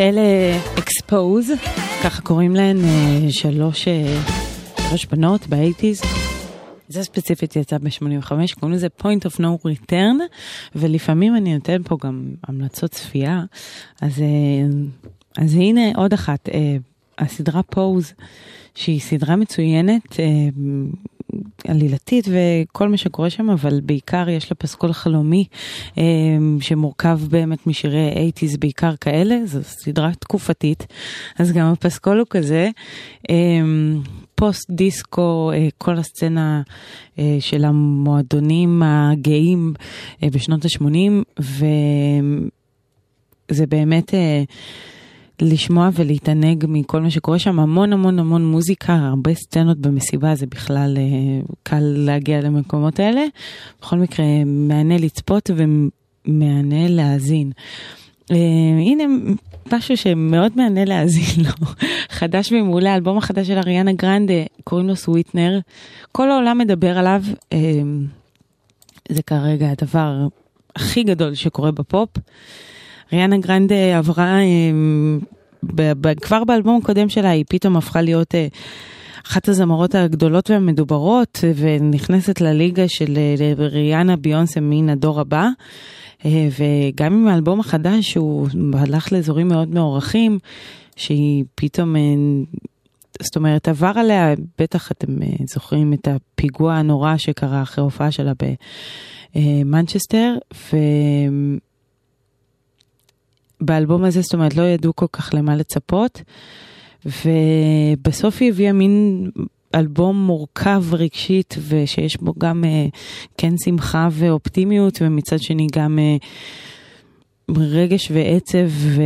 אלה אקספוז, ככה קוראים להן אה, שלוש, אה, שלוש בנות באייטיז. זה ספציפית יצא ב-85, קוראים לזה point of no return, ולפעמים אני נותן פה גם המלצות צפייה, אז, אה, אז הנה עוד אחת, הסדרה פוז, שהיא סדרה מצוינת, עלילתית וכל מה שקורה שם, אבל בעיקר יש לה פסקול חלומי אה, שמורכב באמת משירי 80's בעיקר כאלה, זו סדרה תקופתית, אז גם הפסקול הוא כזה. אה, פוסט דיסקו, אה, כל הסצנה אה, של המועדונים הגאים אה, בשנות ה-80, וזה באמת... לשמוע ולהתענג מכל מה שקורה שם, המון המון המון מוזיקה, הרבה סצנות במסיבה, זה בכלל אה, קל להגיע למקומות האלה. בכל מקרה, מהנה לצפות ומהנה להאזין. אה, הנה משהו שמאוד מהנה להאזין לו, [LAUGHS] חדש ומעולה, האלבום החדש של אריאנה גרנדה, קוראים לו Sweetener. כל העולם מדבר עליו, אה, זה כרגע הדבר הכי גדול שקורה בפופ. ריאנה גרנדה עברה, ב- כבר באלבום הקודם שלה היא פתאום הפכה להיות אה, אחת הזמרות הגדולות והמדוברות, אה, ונכנסת לליגה של אה, ריאנה ביונסה מן הדור הבא. וגם עם האלבום החדש הוא הלך לאזורים מאוד מעורכים, שהיא פתאום, זאת אומרת עבר עליה, בטח אתם זוכרים את הפיגוע הנורא שקרה אחרי הופעה שלה במנצ'סטר, ו... באלבום הזה, זאת אומרת, לא ידעו כל כך למה לצפות, ובסוף היא הביאה מין אלבום מורכב רגשית, ושיש בו גם uh, כן שמחה ואופטימיות, ומצד שני גם uh, רגש ועצב, ו...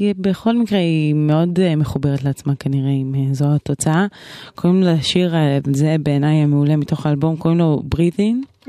ובכל מקרה היא מאוד uh, מחוברת לעצמה כנראה, אם זו התוצאה. קוראים לשיר הזה בעיניי המעולה מתוך האלבום, קוראים לו Breathing.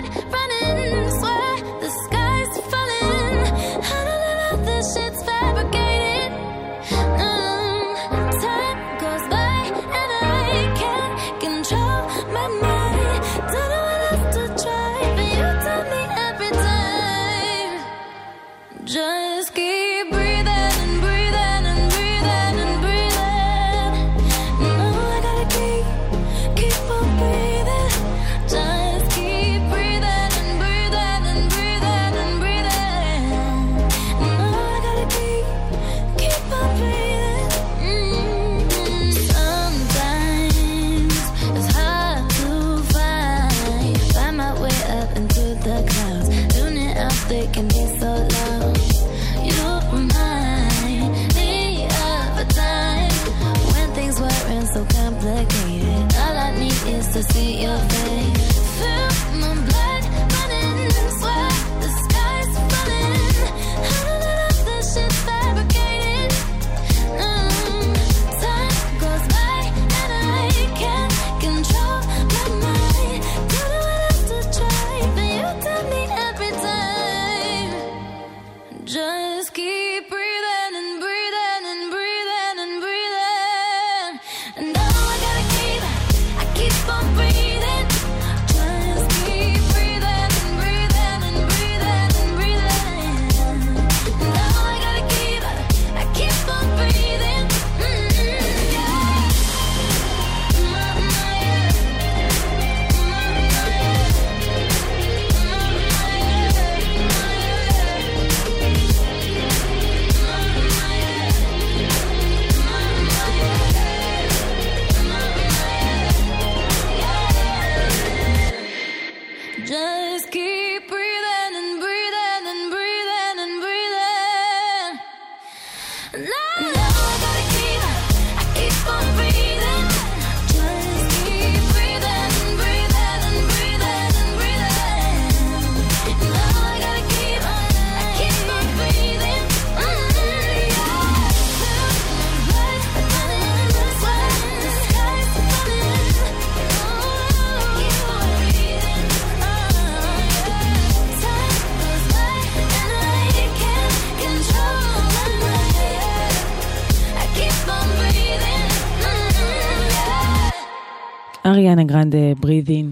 אריאנה גרנדה, ברידין.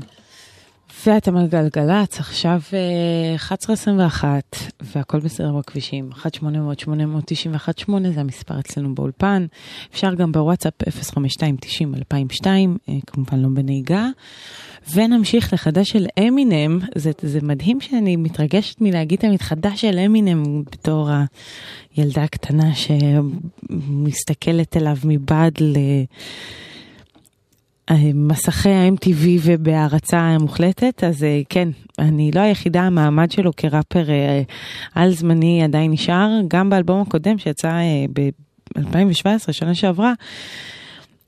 ואתם על גלגלצ, עכשיו אה, 11.21, והכל בסדר בכבישים, 1-800-891-8 זה המספר אצלנו באולפן, אפשר גם בוואטסאפ 052-90-2002, אה, כמובן לא בנהיגה. ונמשיך לחדש של אמינם, זה, זה מדהים שאני מתרגשת מלהגיד תמיד חדש של אמינם בתור הילדה הקטנה שמסתכלת אליו מבעד ל... מסכי ה-MTV ובהערצה מוחלטת, אז אה, כן, אני לא היחידה, המעמד שלו כראפר אה, על זמני עדיין נשאר, גם באלבום הקודם שיצא ב-2017, שנה שעברה.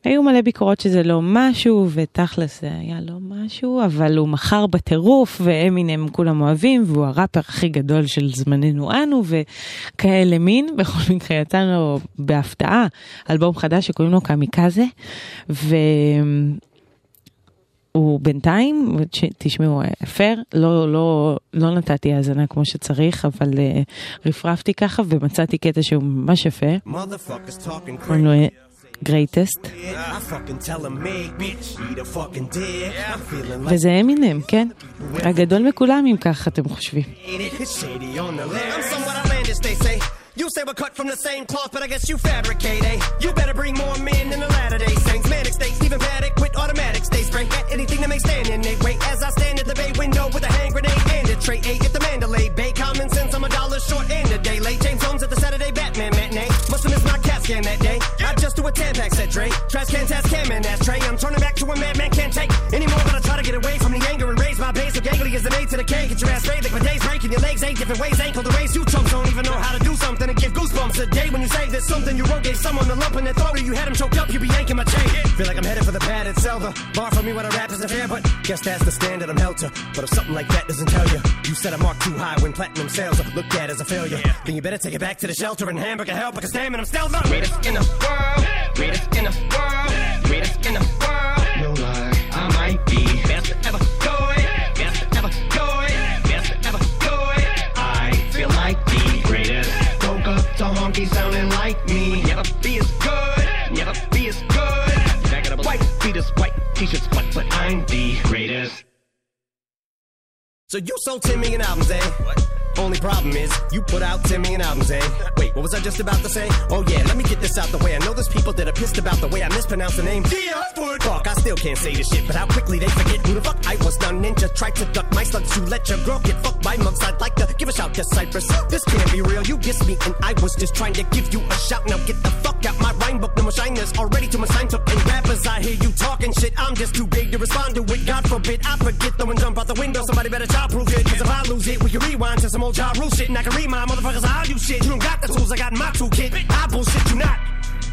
היו מלא ביקורות שזה לא משהו, ותכלס זה היה לא משהו, אבל הוא מכר בטירוף, ואמינם כולם אוהבים, והוא הראפר הכי גדול של זמננו אנו, וכאלה מין. [LAUGHS] בכל מקרה יצא לו בהפתעה אלבום חדש שקוראים לו קמיקזה, ו... הוא בינתיים, תשמעו, הפר, לא, לא, לא נתתי האזנה כמו שצריך, אבל uh, רפרפתי ככה ומצאתי קטע שהוא ממש יפה. קוראים לו greatest. וזה אמינם, כן? הגדול מכולם, אם כך אתם חושבים. You say we're cut from the same cloth, but I guess you fabricate, eh? You better bring more men than the latter day saints. Manic state, Stephen Paddock with automatic stay spray at anything that may stand in their way. As I stand at the bay window with a hand grenade and a tray, eh? Get the Mandalay Bay. Common sense, I'm a dollar short and a day late. James Holmes at the Saturday Batman matinee. Must have missed my CAT scan that day. Do a Tampax said Dre. Trash can't task cam, and ashtray. I'm turning back to a madman can't take anymore, but I try to get away from the anger and raise my base. So gangly is an A to the K. Get your ass sprayed like my days breaking your legs eight different ways. Ankle to race. You chumps don't even know how to do give goosebumps a day when you say there's something you wrote. Gave someone the lump in their throat or you had him choked up. You be yanking my chain. Feel like I'm headed for the pad sell the bar for me when I rap isn't fair, but guess that's the standard I'm held to. But if something like that doesn't tell you, you set a mark too high when platinum sales are looked at as a failure. Then you better take it back to the shelter and hamburger help because damn it, I'm still the greatest in the world. Greatest in the world. Greatest in the world. To honky sounding like me. Never be as good. Never be as good. Back it up. White beaters, white t-shirts, but but I'm the greatest. So you sold 10 million albums, eh? Only problem is, you put out 10 million albums, eh? Wait, what was I just about to say? Oh yeah, let me get this out the way. I know there's people that are pissed about the way I mispronounce the name. Fuck, I still can't say this shit, but how quickly they forget who the fuck I was. Now ninja tried to duck my slugs. You let your girl get fucked by mugs. I'd like to give a shout to Cypress. This can't be real. You dissed me, and I was just trying to give you a shout. Now get the fuck out my rhyme book. No more shiners already to my sign took. And rappers, I hear you talking shit. I'm just too big to respond to it. God forbid I forget though and jump out the window. Somebody better childproof it. Cause if I lose it, we can rewind to some old job rule shit. And I can read my motherfuckers how you shit. You don't got the tools I got my toolkit. I bullshit you not.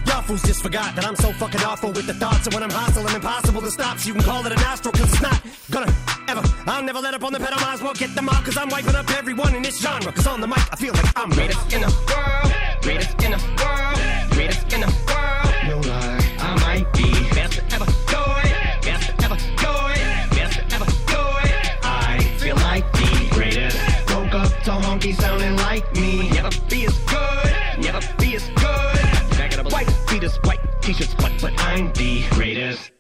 Y'all fools just forgot that I'm so fucking awful with the thoughts. And when I'm hostile, I'm impossible to stop. So you can call it a nostril, cause it's not gonna ever. I'll never let up on the pedal, might as well get them out. Cause I'm wiping up everyone in this genre. Cause on the mic, I feel like I'm greatest in the world. Greatest in the world. Greatest in the world. T-shirts, but but I'm the greatest.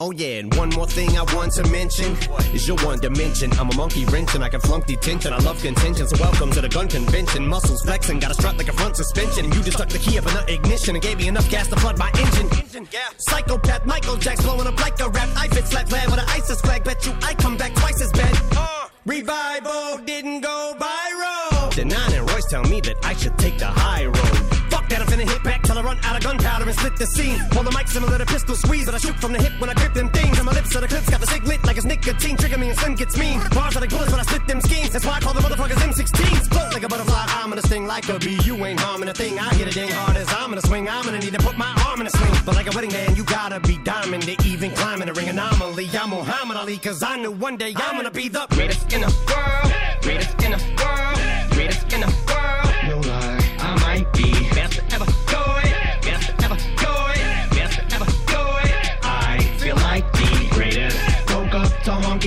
Oh yeah, and one more thing I want to mention is your one dimension. I'm a monkey wrench and I can flunk detention. I love contention, so welcome to the gun convention. Muscles flexing, got a strut like a front suspension. And you just stuck the key up in the ignition and gave me enough gas to flood my engine. Yeah. Psychopath Michael Jack's blowing up like a rap. I fit slap glad with an ISIS flag. Bet you I come back twice as bad. Uh, revival didn't go viral. Denon and Royce tell me that I should take the high road. Fuck that, I'm finna hit back I run out of gunpowder and split the scene. Hold the mic similar to pistol squeeze, but I shoot from the hip when I grip them things. And my lips are the clips, got the sig lit like it's nicotine. Trigger me and Slim gets mean. Bars are like bullets when I split them schemes. That's why I call the motherfuckers M16s. Float like a butterfly, I'm gonna sting like a bee. You ain't harming a thing. I hit it dang hard as I'm gonna swing. I'm gonna need to put my arm in a swing. But like a wedding band, you gotta be diamond to even climb in the ring anomaly. I'm Muhammad Ali, cause I knew one day I'm gonna be the greatest in the world. Greatest in the world. Greatest in the world.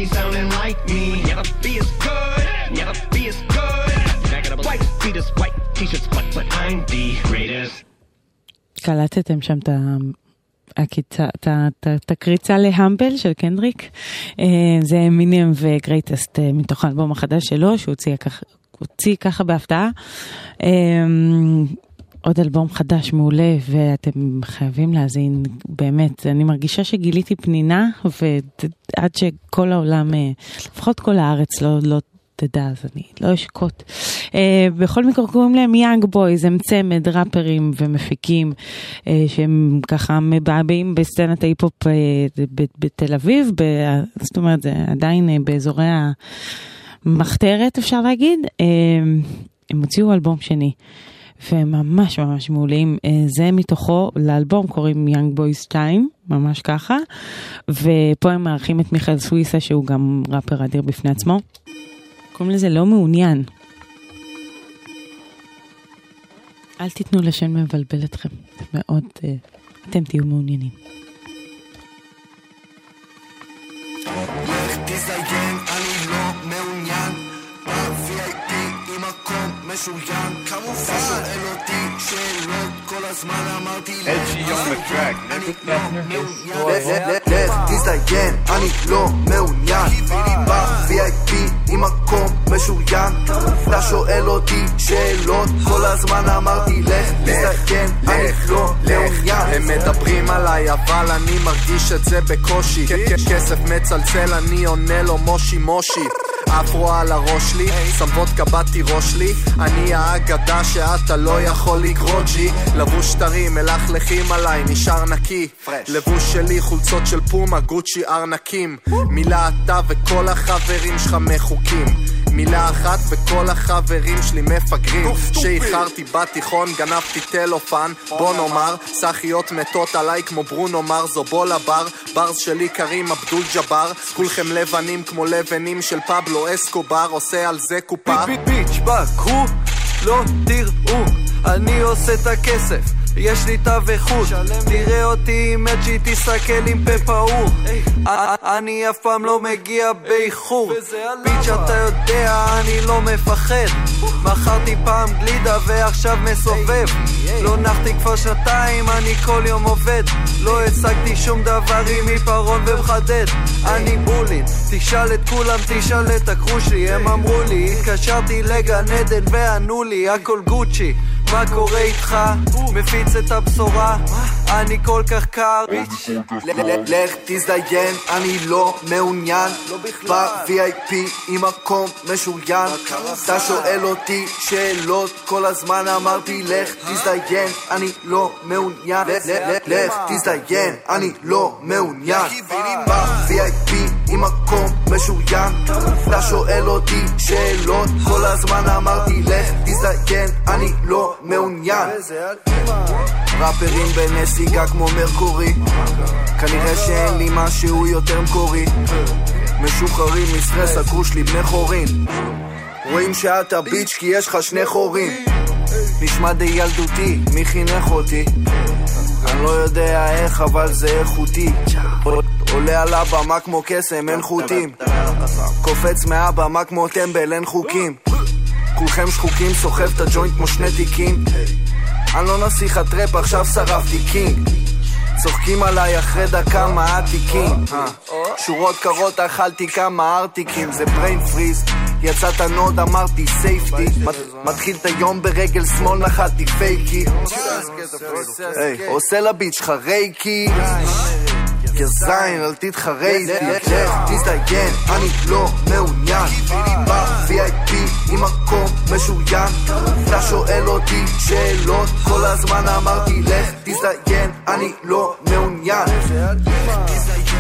Honky sounding like me. Never be as good. Never be as good. White beaters, white t-shirts, but but I'm the greatest. קלטתם שם את הקיצה- את הקריצה להמבל של קנדריק. אה, זה אמינם ו Greatest אה, מתוך האלבום החדש שלו, שהוא הוציא ככה, הוציא ככה בהפתעה. עוד אלבום חדש מעולה, ואתם חייבים להאזין, באמת, אני מרגישה שגיליתי פנינה, ועד שכל העולם, אה, לפחות כל הארץ לא, לא תדע, אז אני לא אשקוט. אה, בכל מקרה קוראים להם יאנג בויז, הם צמד ראפרים ומפיקים אה, שהם ככה מבעבעים בסצנת ההיפ-הופ אה, בתל אביב, ב- זאת אומרת זה עדיין אה, באזורי המחתרת אפשר להגיד. אה, הם הוציאו אלבום שני. והם ממש ממש מעולים. אה, זה מתוכו, לאלבום קוראים יאנג בויז 2, ממש ככה. ופה הם מארחים את מיכאל סוויסה, שהוא גם ראפר אדיר בפני עצמו. קוראים לזה לא מעוניין. אל תיתנו לשם לבלבל אתכם, זה מאוד, אה, אתם תהיו מעוניינים. לך תזדיין, אני לא מעוניין. ב-VIP עם מקום משוריין. אתה שואל אותי שאלות. כל הזמן אמרתי לך תזדיין, אני לא מעוניין. הם מדברים עליי אבל אני מרגיש את זה בקושי. כסף מצלצל אני עונה לו מושי מושי אפרו על הראש לי, סמבות קבעתי ראש לי. אני האגדה שאתה לא יכול לקרוא ג'י. לבוש טרי, מלכלכים עליי, נשאר נקי. לבוש שלי, חולצות של פומה, גוצ'י ארנקים. מילה אתה וכל החברים שלך מחוקים מילה אחת וכל החברים שלי מפגרים שאיחרתי בתיכון, גנבתי טלופן בוא נאמר, סחיות מתות עליי כמו ברונו מרס או בולה בר ברז שלי קרים אבדול ג'אבר כולכם לבנים כמו לבנים של פבלו אסקובר עושה על זה קופה ביץ' בקרו, לא תראו, אני עושה את הכסף, יש לי תו איכות, תראה אותי עם אג'י, תסתכל עם פה פעור, א- אני אף פעם לא מגיע באיחור, ביץ' אתה יודע, אני לא מפחד, מכרתי פעם גלידה ועכשיו מסובב, לא נחתי כבר שנתיים, אני כל יום עובד, לא השגתי שום דבר עם עיפרון ומחדד, אני בולין, תשאל את כולם, תשאל את הקרו שלי, הם אמרו לי, התקשרתי לגן עדן וענו לי, הכל גוצ'י, מה קורה איתך? מפיץ את הבשורה, אני כל כך קר. לך תזדיין, אני לא מעוניין. ב-VIP עם מקום משוריין. אתה שואל אותי שאלות כל הזמן. אמרתי לך תזדיין, אני לא מעוניין. לך תזדיין, אני לא מעוניין. ב-VIP עם מקום משוריין אתה שואל אותי שאלות כל הזמן אמרתי לך תזדיין, אני לא מעוניין. ראפרים בנסיגה כמו מרקורי. כנראה שאין לי משהו יותר מקורי. משוחררים מסטרס הגרוש לי בני חורין. רואים שאתה ביץ' כי יש לך שני חורים. נשמע די ילדותי, מי חינך אותי? אני לא יודע איך אבל זה איכותי. עולה על הבמה כמו קסם, אין חוטים. קופץ מהבמה כמו טמבל, אין חוקים כולכם שחוקים, סוחב את הג'וינט כמו שני תיקים. אני לא נסיך הטראפ, עכשיו שרפתי קינג. צוחקים עליי אחרי דקה מעתיקים שורות קרות אכלתי כמה ארטיקים זה בריין פריז יצאת נוד אמרתי סייפטי מתחיל את היום ברגל שמאל נחתי פייקי עושה לביט שלך רייקי יא זין, אל תתחרה איתי, לך תזדיין, אני לא מעוניין ב-VIP עם מקום משוריין. אתה שואל אותי שאלות, כל הזמן אמרתי לך תזדיין, אני לא מעוניין. לך תזדיין,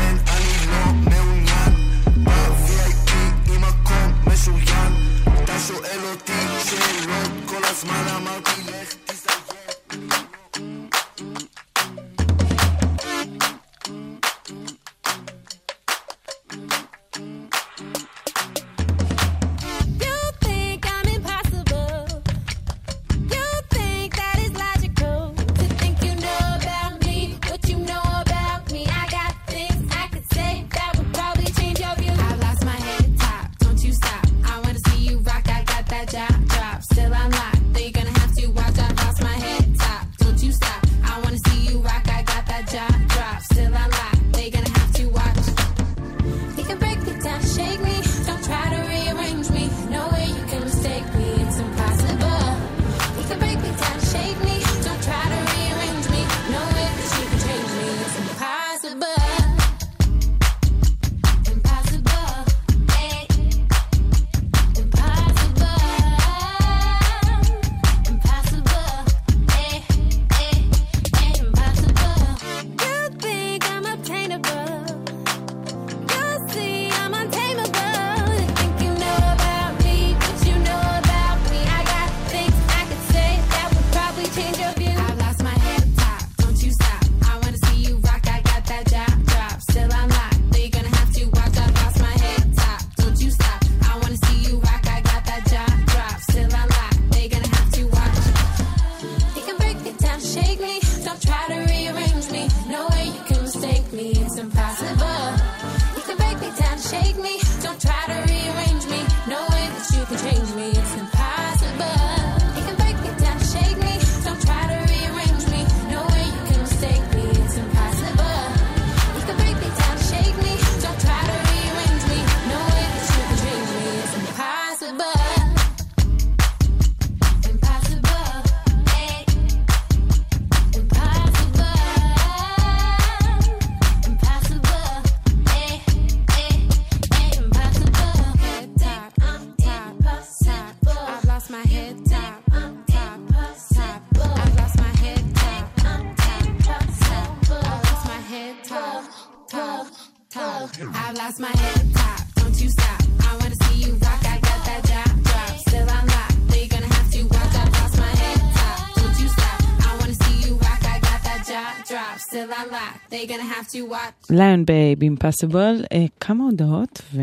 ליון בייב אימפסיבול, כמה הודעות וחוזרים.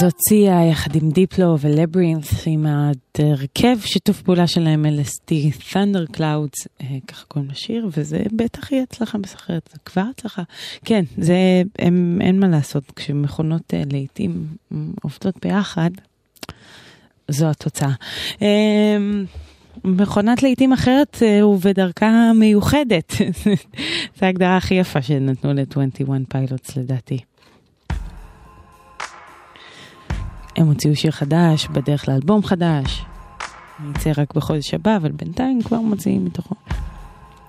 זאת סיה יחד עם דיפלו ולברינת' עם ההרכב שיתוף פעולה שלהם LSD Thunder Clouds, אה, ככה קוראים לשיר, וזה בטח יהיה הצלחה מסחררת, זה כבר הצלחה. כן, זה, הם, אין מה לעשות, כשמכונות אה, להיטים עובדות ביחד, זו התוצאה. אה, מכונת להיטים אחרת אה, ובדרכה מיוחדת, [LAUGHS] זו ההגדרה הכי יפה שנתנו ל-21 פיילוטס לדעתי. הם הוציאו שיר חדש, בדרך לאלבום חדש. יצא רק בחודש הבא, אבל בינתיים כבר מוציאים מתוכו.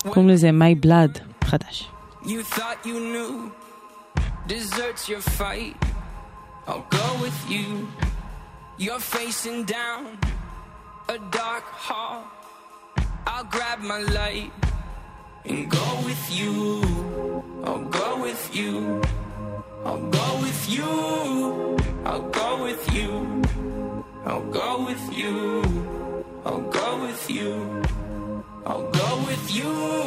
קוראים לזה My Blood חדש. You thought you knew deserts your fight. I'll go with you. You're facing down a dark hall. I'll grab my light and go with you. I'll go with you. I'll go with you. I'll go with you. I'll go with you. I'll go with you. I'll go with you.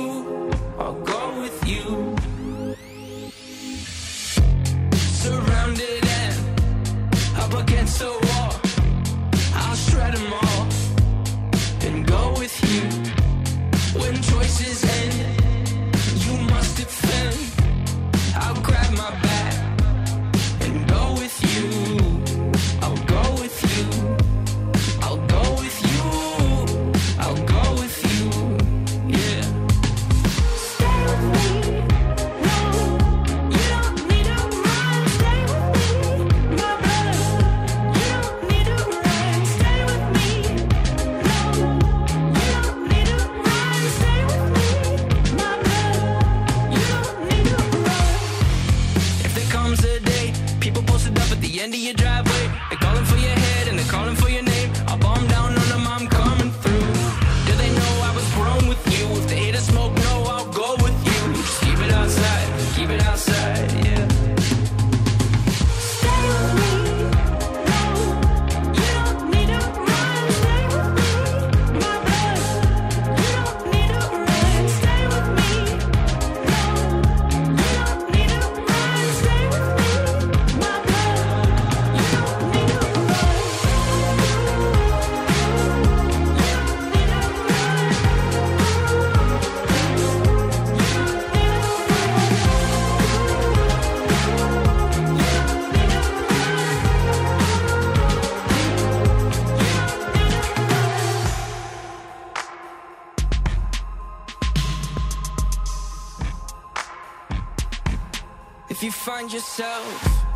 find yourself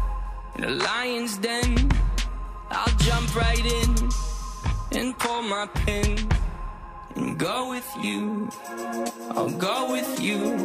in a lion's den, I'll jump right in and pull my pin and go with you. I'll go with you.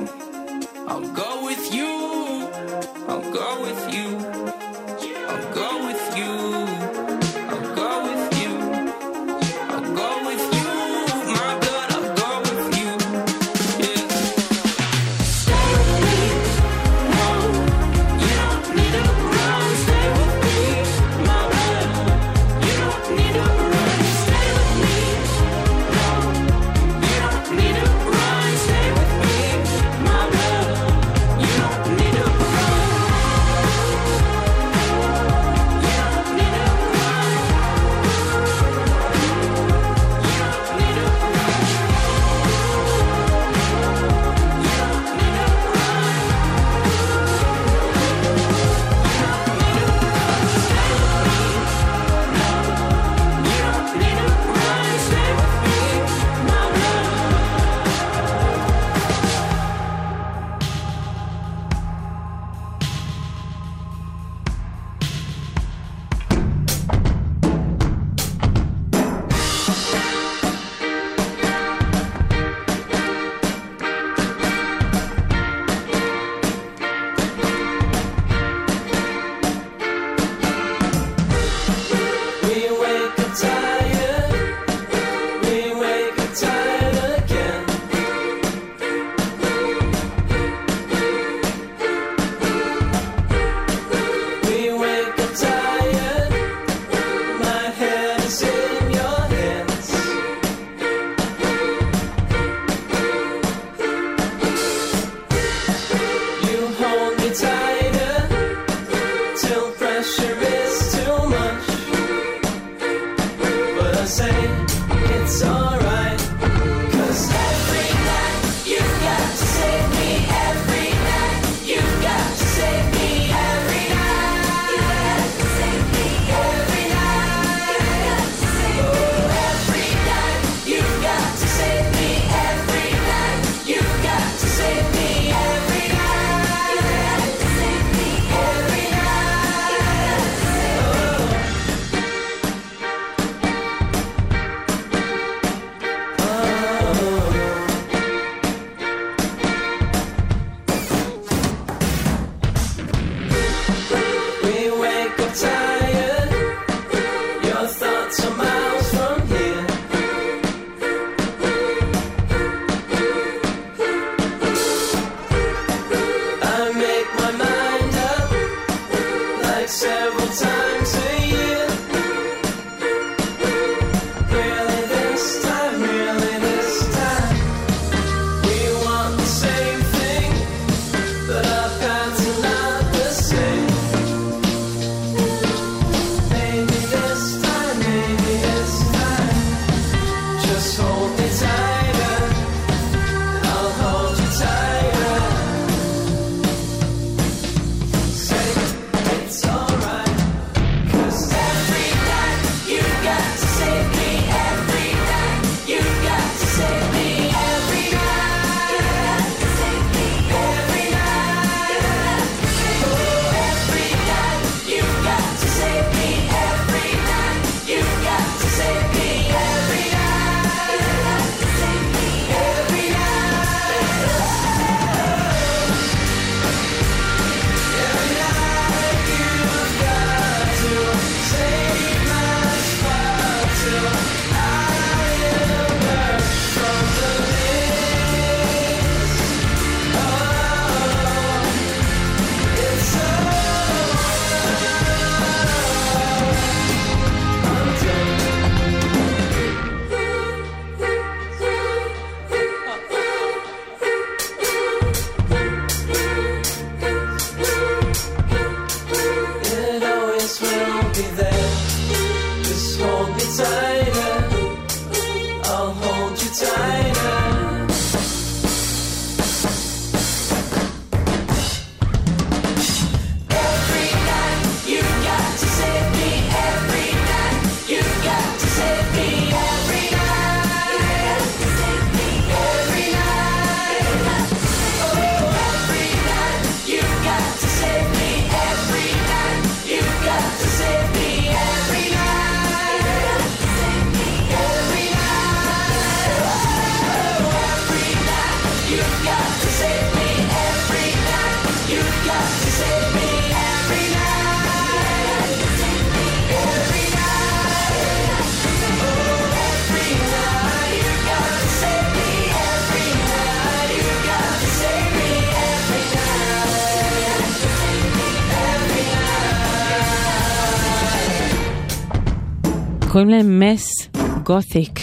קוראים להם Mass Gothic,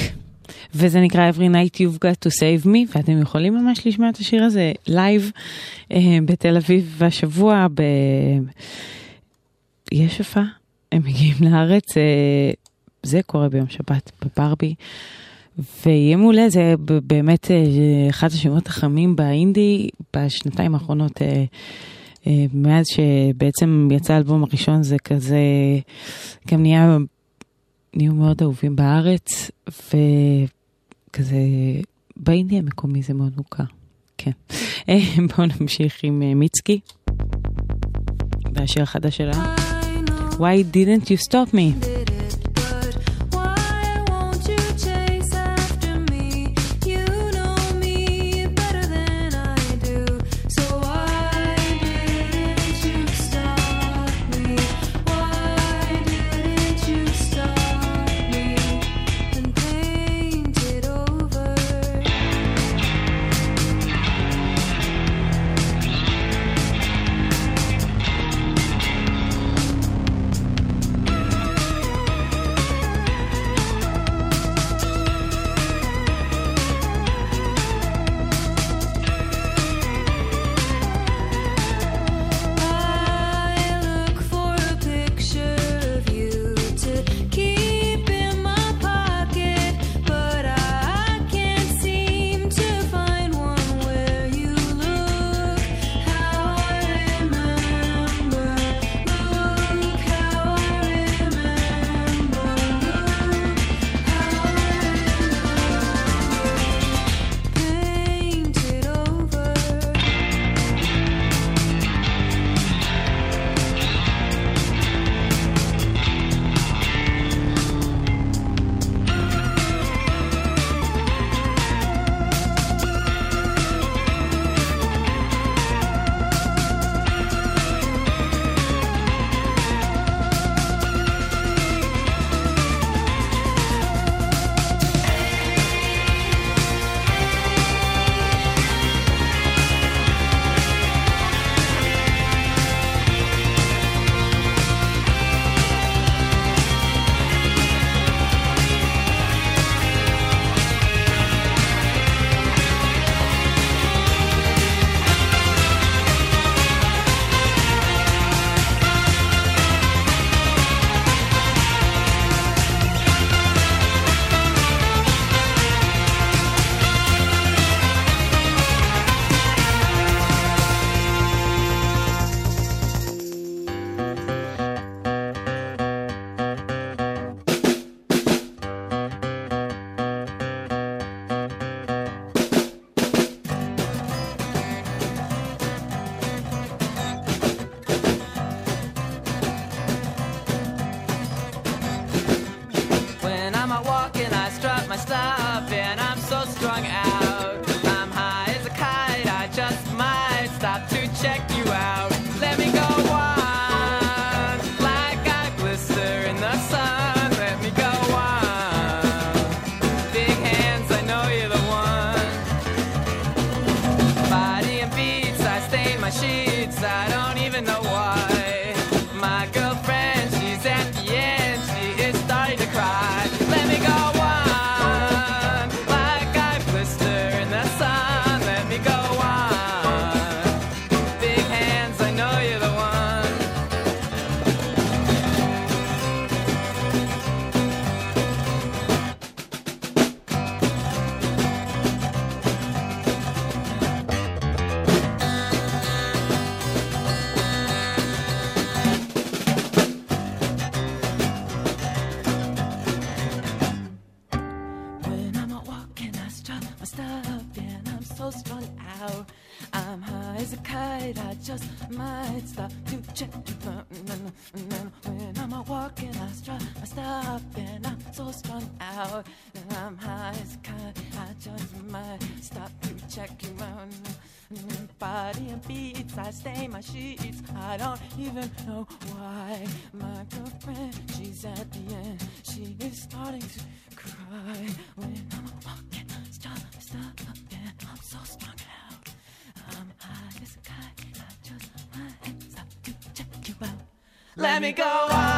וזה נקרא Every Night You've Got to Save Me, ואתם יכולים ממש לשמוע את השיר הזה לייב אה, בתל אביב השבוע, ב... יש הופעה, הם מגיעים לארץ, אה, זה קורה ביום שבת בברבי. ויהיה מעולה, זה באמת אה, אחד השמות החמים באינדי בשנתיים האחרונות, אה, אה, מאז שבעצם יצא האלבום הראשון, זה כזה גם נהיה נהיו מאוד אהובים בארץ, וכזה, באינדיה המקומי זה מאוד מוכר. כן. [LAUGHS] בואו נמשיך עם אה, מיצקי, והשיר החדש שלה. Why didn't you stop me? Let me go on.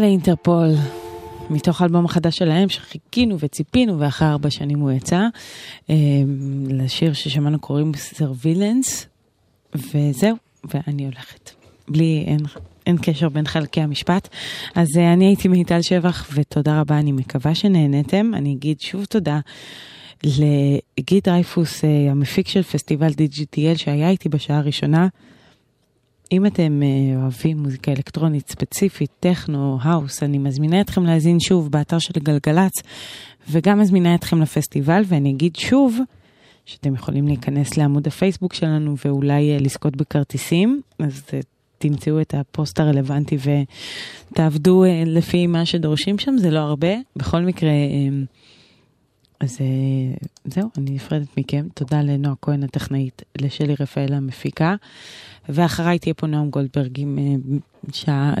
אלה אינטרפול, מתוך האלבום החדש שלהם, שחיכינו וציפינו, ואחרי ארבע שנים הוא יצא. אה, לשיר ששמענו קוראים Surveillance, וזהו, ואני הולכת. בלי, אין, אין קשר בין חלקי המשפט. אז אה, אני הייתי מיטל שבח, ותודה רבה, אני מקווה שנהנתם. אני אגיד שוב תודה. לגיל דרייפוס, אה, המפיק של פסטיבל DGTL, שהיה איתי בשעה הראשונה. אם אתם אה, אוהבים מוזיקה אלקטרונית ספציפית, טכנו, האוס, אני מזמינה אתכם להאזין שוב באתר של גלגלצ, וגם מזמינה אתכם לפסטיבל, ואני אגיד שוב, שאתם יכולים להיכנס לעמוד הפייסבוק שלנו ואולי אה, לזכות בכרטיסים, אז אה, תמצאו את הפוסט הרלוונטי ותעבדו לפי מה שדורשים שם, זה לא הרבה. בכל מקרה, אז אה, זהו, אני נפרדת מכם. תודה לנועה כהן הטכנאית, לשלי רפאל המפיקה, ואחריי תהיה פה נועם גולדברג עם אה, שעה,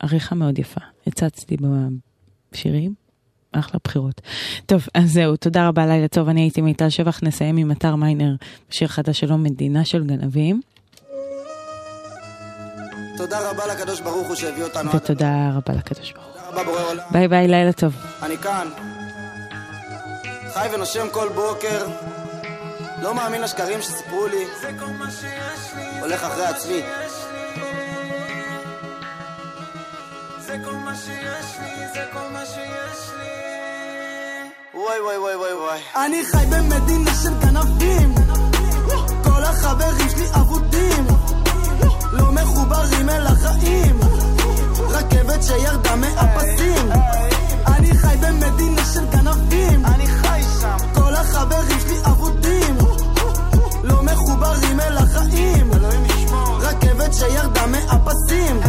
עריכה מאוד יפה. הצצתי בשירים. אחלה בחירות. טוב, אז זהו, תודה רבה, לילה טוב. אני הייתי מיטל שבח, נסיים עם אתר מיינר, בשיר חדש שלו, מדינה של גנבים. תודה רבה לקדוש ברוך הוא שהביא אותנו. ותודה רבה לקדוש ברוך. הוא. ביי ביי, לילה טוב. אני כאן. חי ונושם כל בוקר. לא מאמין לשקרים שסיפרו לי. הולך אחרי עצמי. וואי וואי וואי וואי וואי. אני חי במדינה של גנבים כל החברים שלי אבודים לא מחוברים אל החיים רכבת שירדה מהפסים אני חי במדינה של גנבים כל החברים שלי אבודים. לא מחוברים אל החיים. רכבת שירדה מהפסים.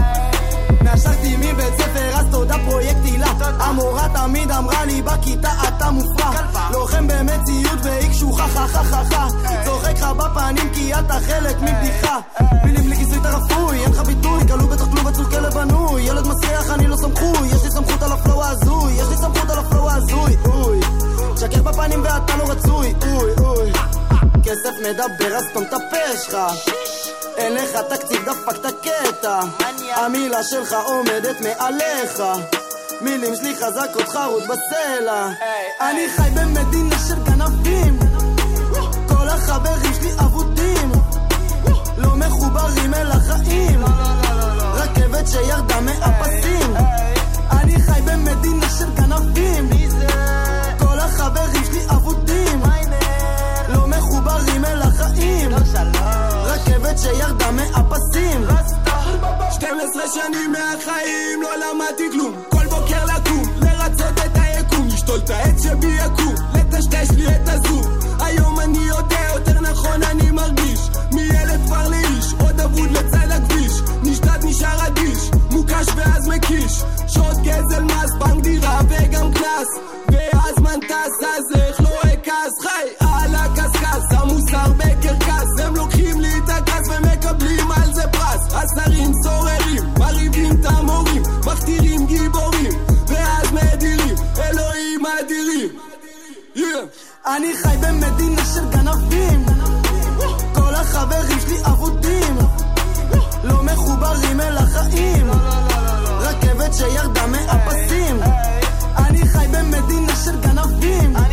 נשרתי מבית ספר אז תודה פרויקט הילה. המורה תמיד אמרה לי בכיתה אתה מופרע. לוחם במציאות והיא קשוחה חה חה חה חה. צוחק לך בפנים כי אתה חלק מבדיחה. מילים בלי כיסוי אתה רפוי אין לך ביטוי. כלוא בתוך כלוב עצוב כלב בנוי. ילד מסריח אני לא סמכוי. יש לי סמכות על ה flow ההזוי. יש לי סמכות על ה flow ההזוי שקר בפנים ואתה לא רצוי. אוי אוי. כסף מדבר אז סתום את הפה שלך. אין לך תקציב דפקת קטע המילה שלך עומדת מעליך. מילים שלי חזקות חרוט בסלע. אני חי במדינה של גנבים. כל החברים שלי אבודים. לא מחוברים אל החיים. רכבת שירדה מהפסים. אני חי במדינה של גנבים החיים רכבת שירדה מהפסים. 12 שנים מהחיים לא למדתי כלום. כל בוקר לקום, לרצות את היקום. לשתול את העץ שבי יקום, לטשטש לי את הזום. היום אני יודע, יותר נכון אני מרגיש. מילד כבר לאיש, עוד אבוד לצד הכביש. נשדד נשאר אדיש, מוקש ואז מקיש. שעות גזל מס, בנק דירה וגם קנס. והזמן טס אז סנרים סוררים, מרעיבים את המורים, מכתירים גיבורים, ואז מדירים, אלוהים אדירים. אני חי במדינה של גנבים, כל החברים שלי אבודים, לא מחוברים אל החיים, רכבת שירדה מהפסים. אני חי במדינה של גנבים.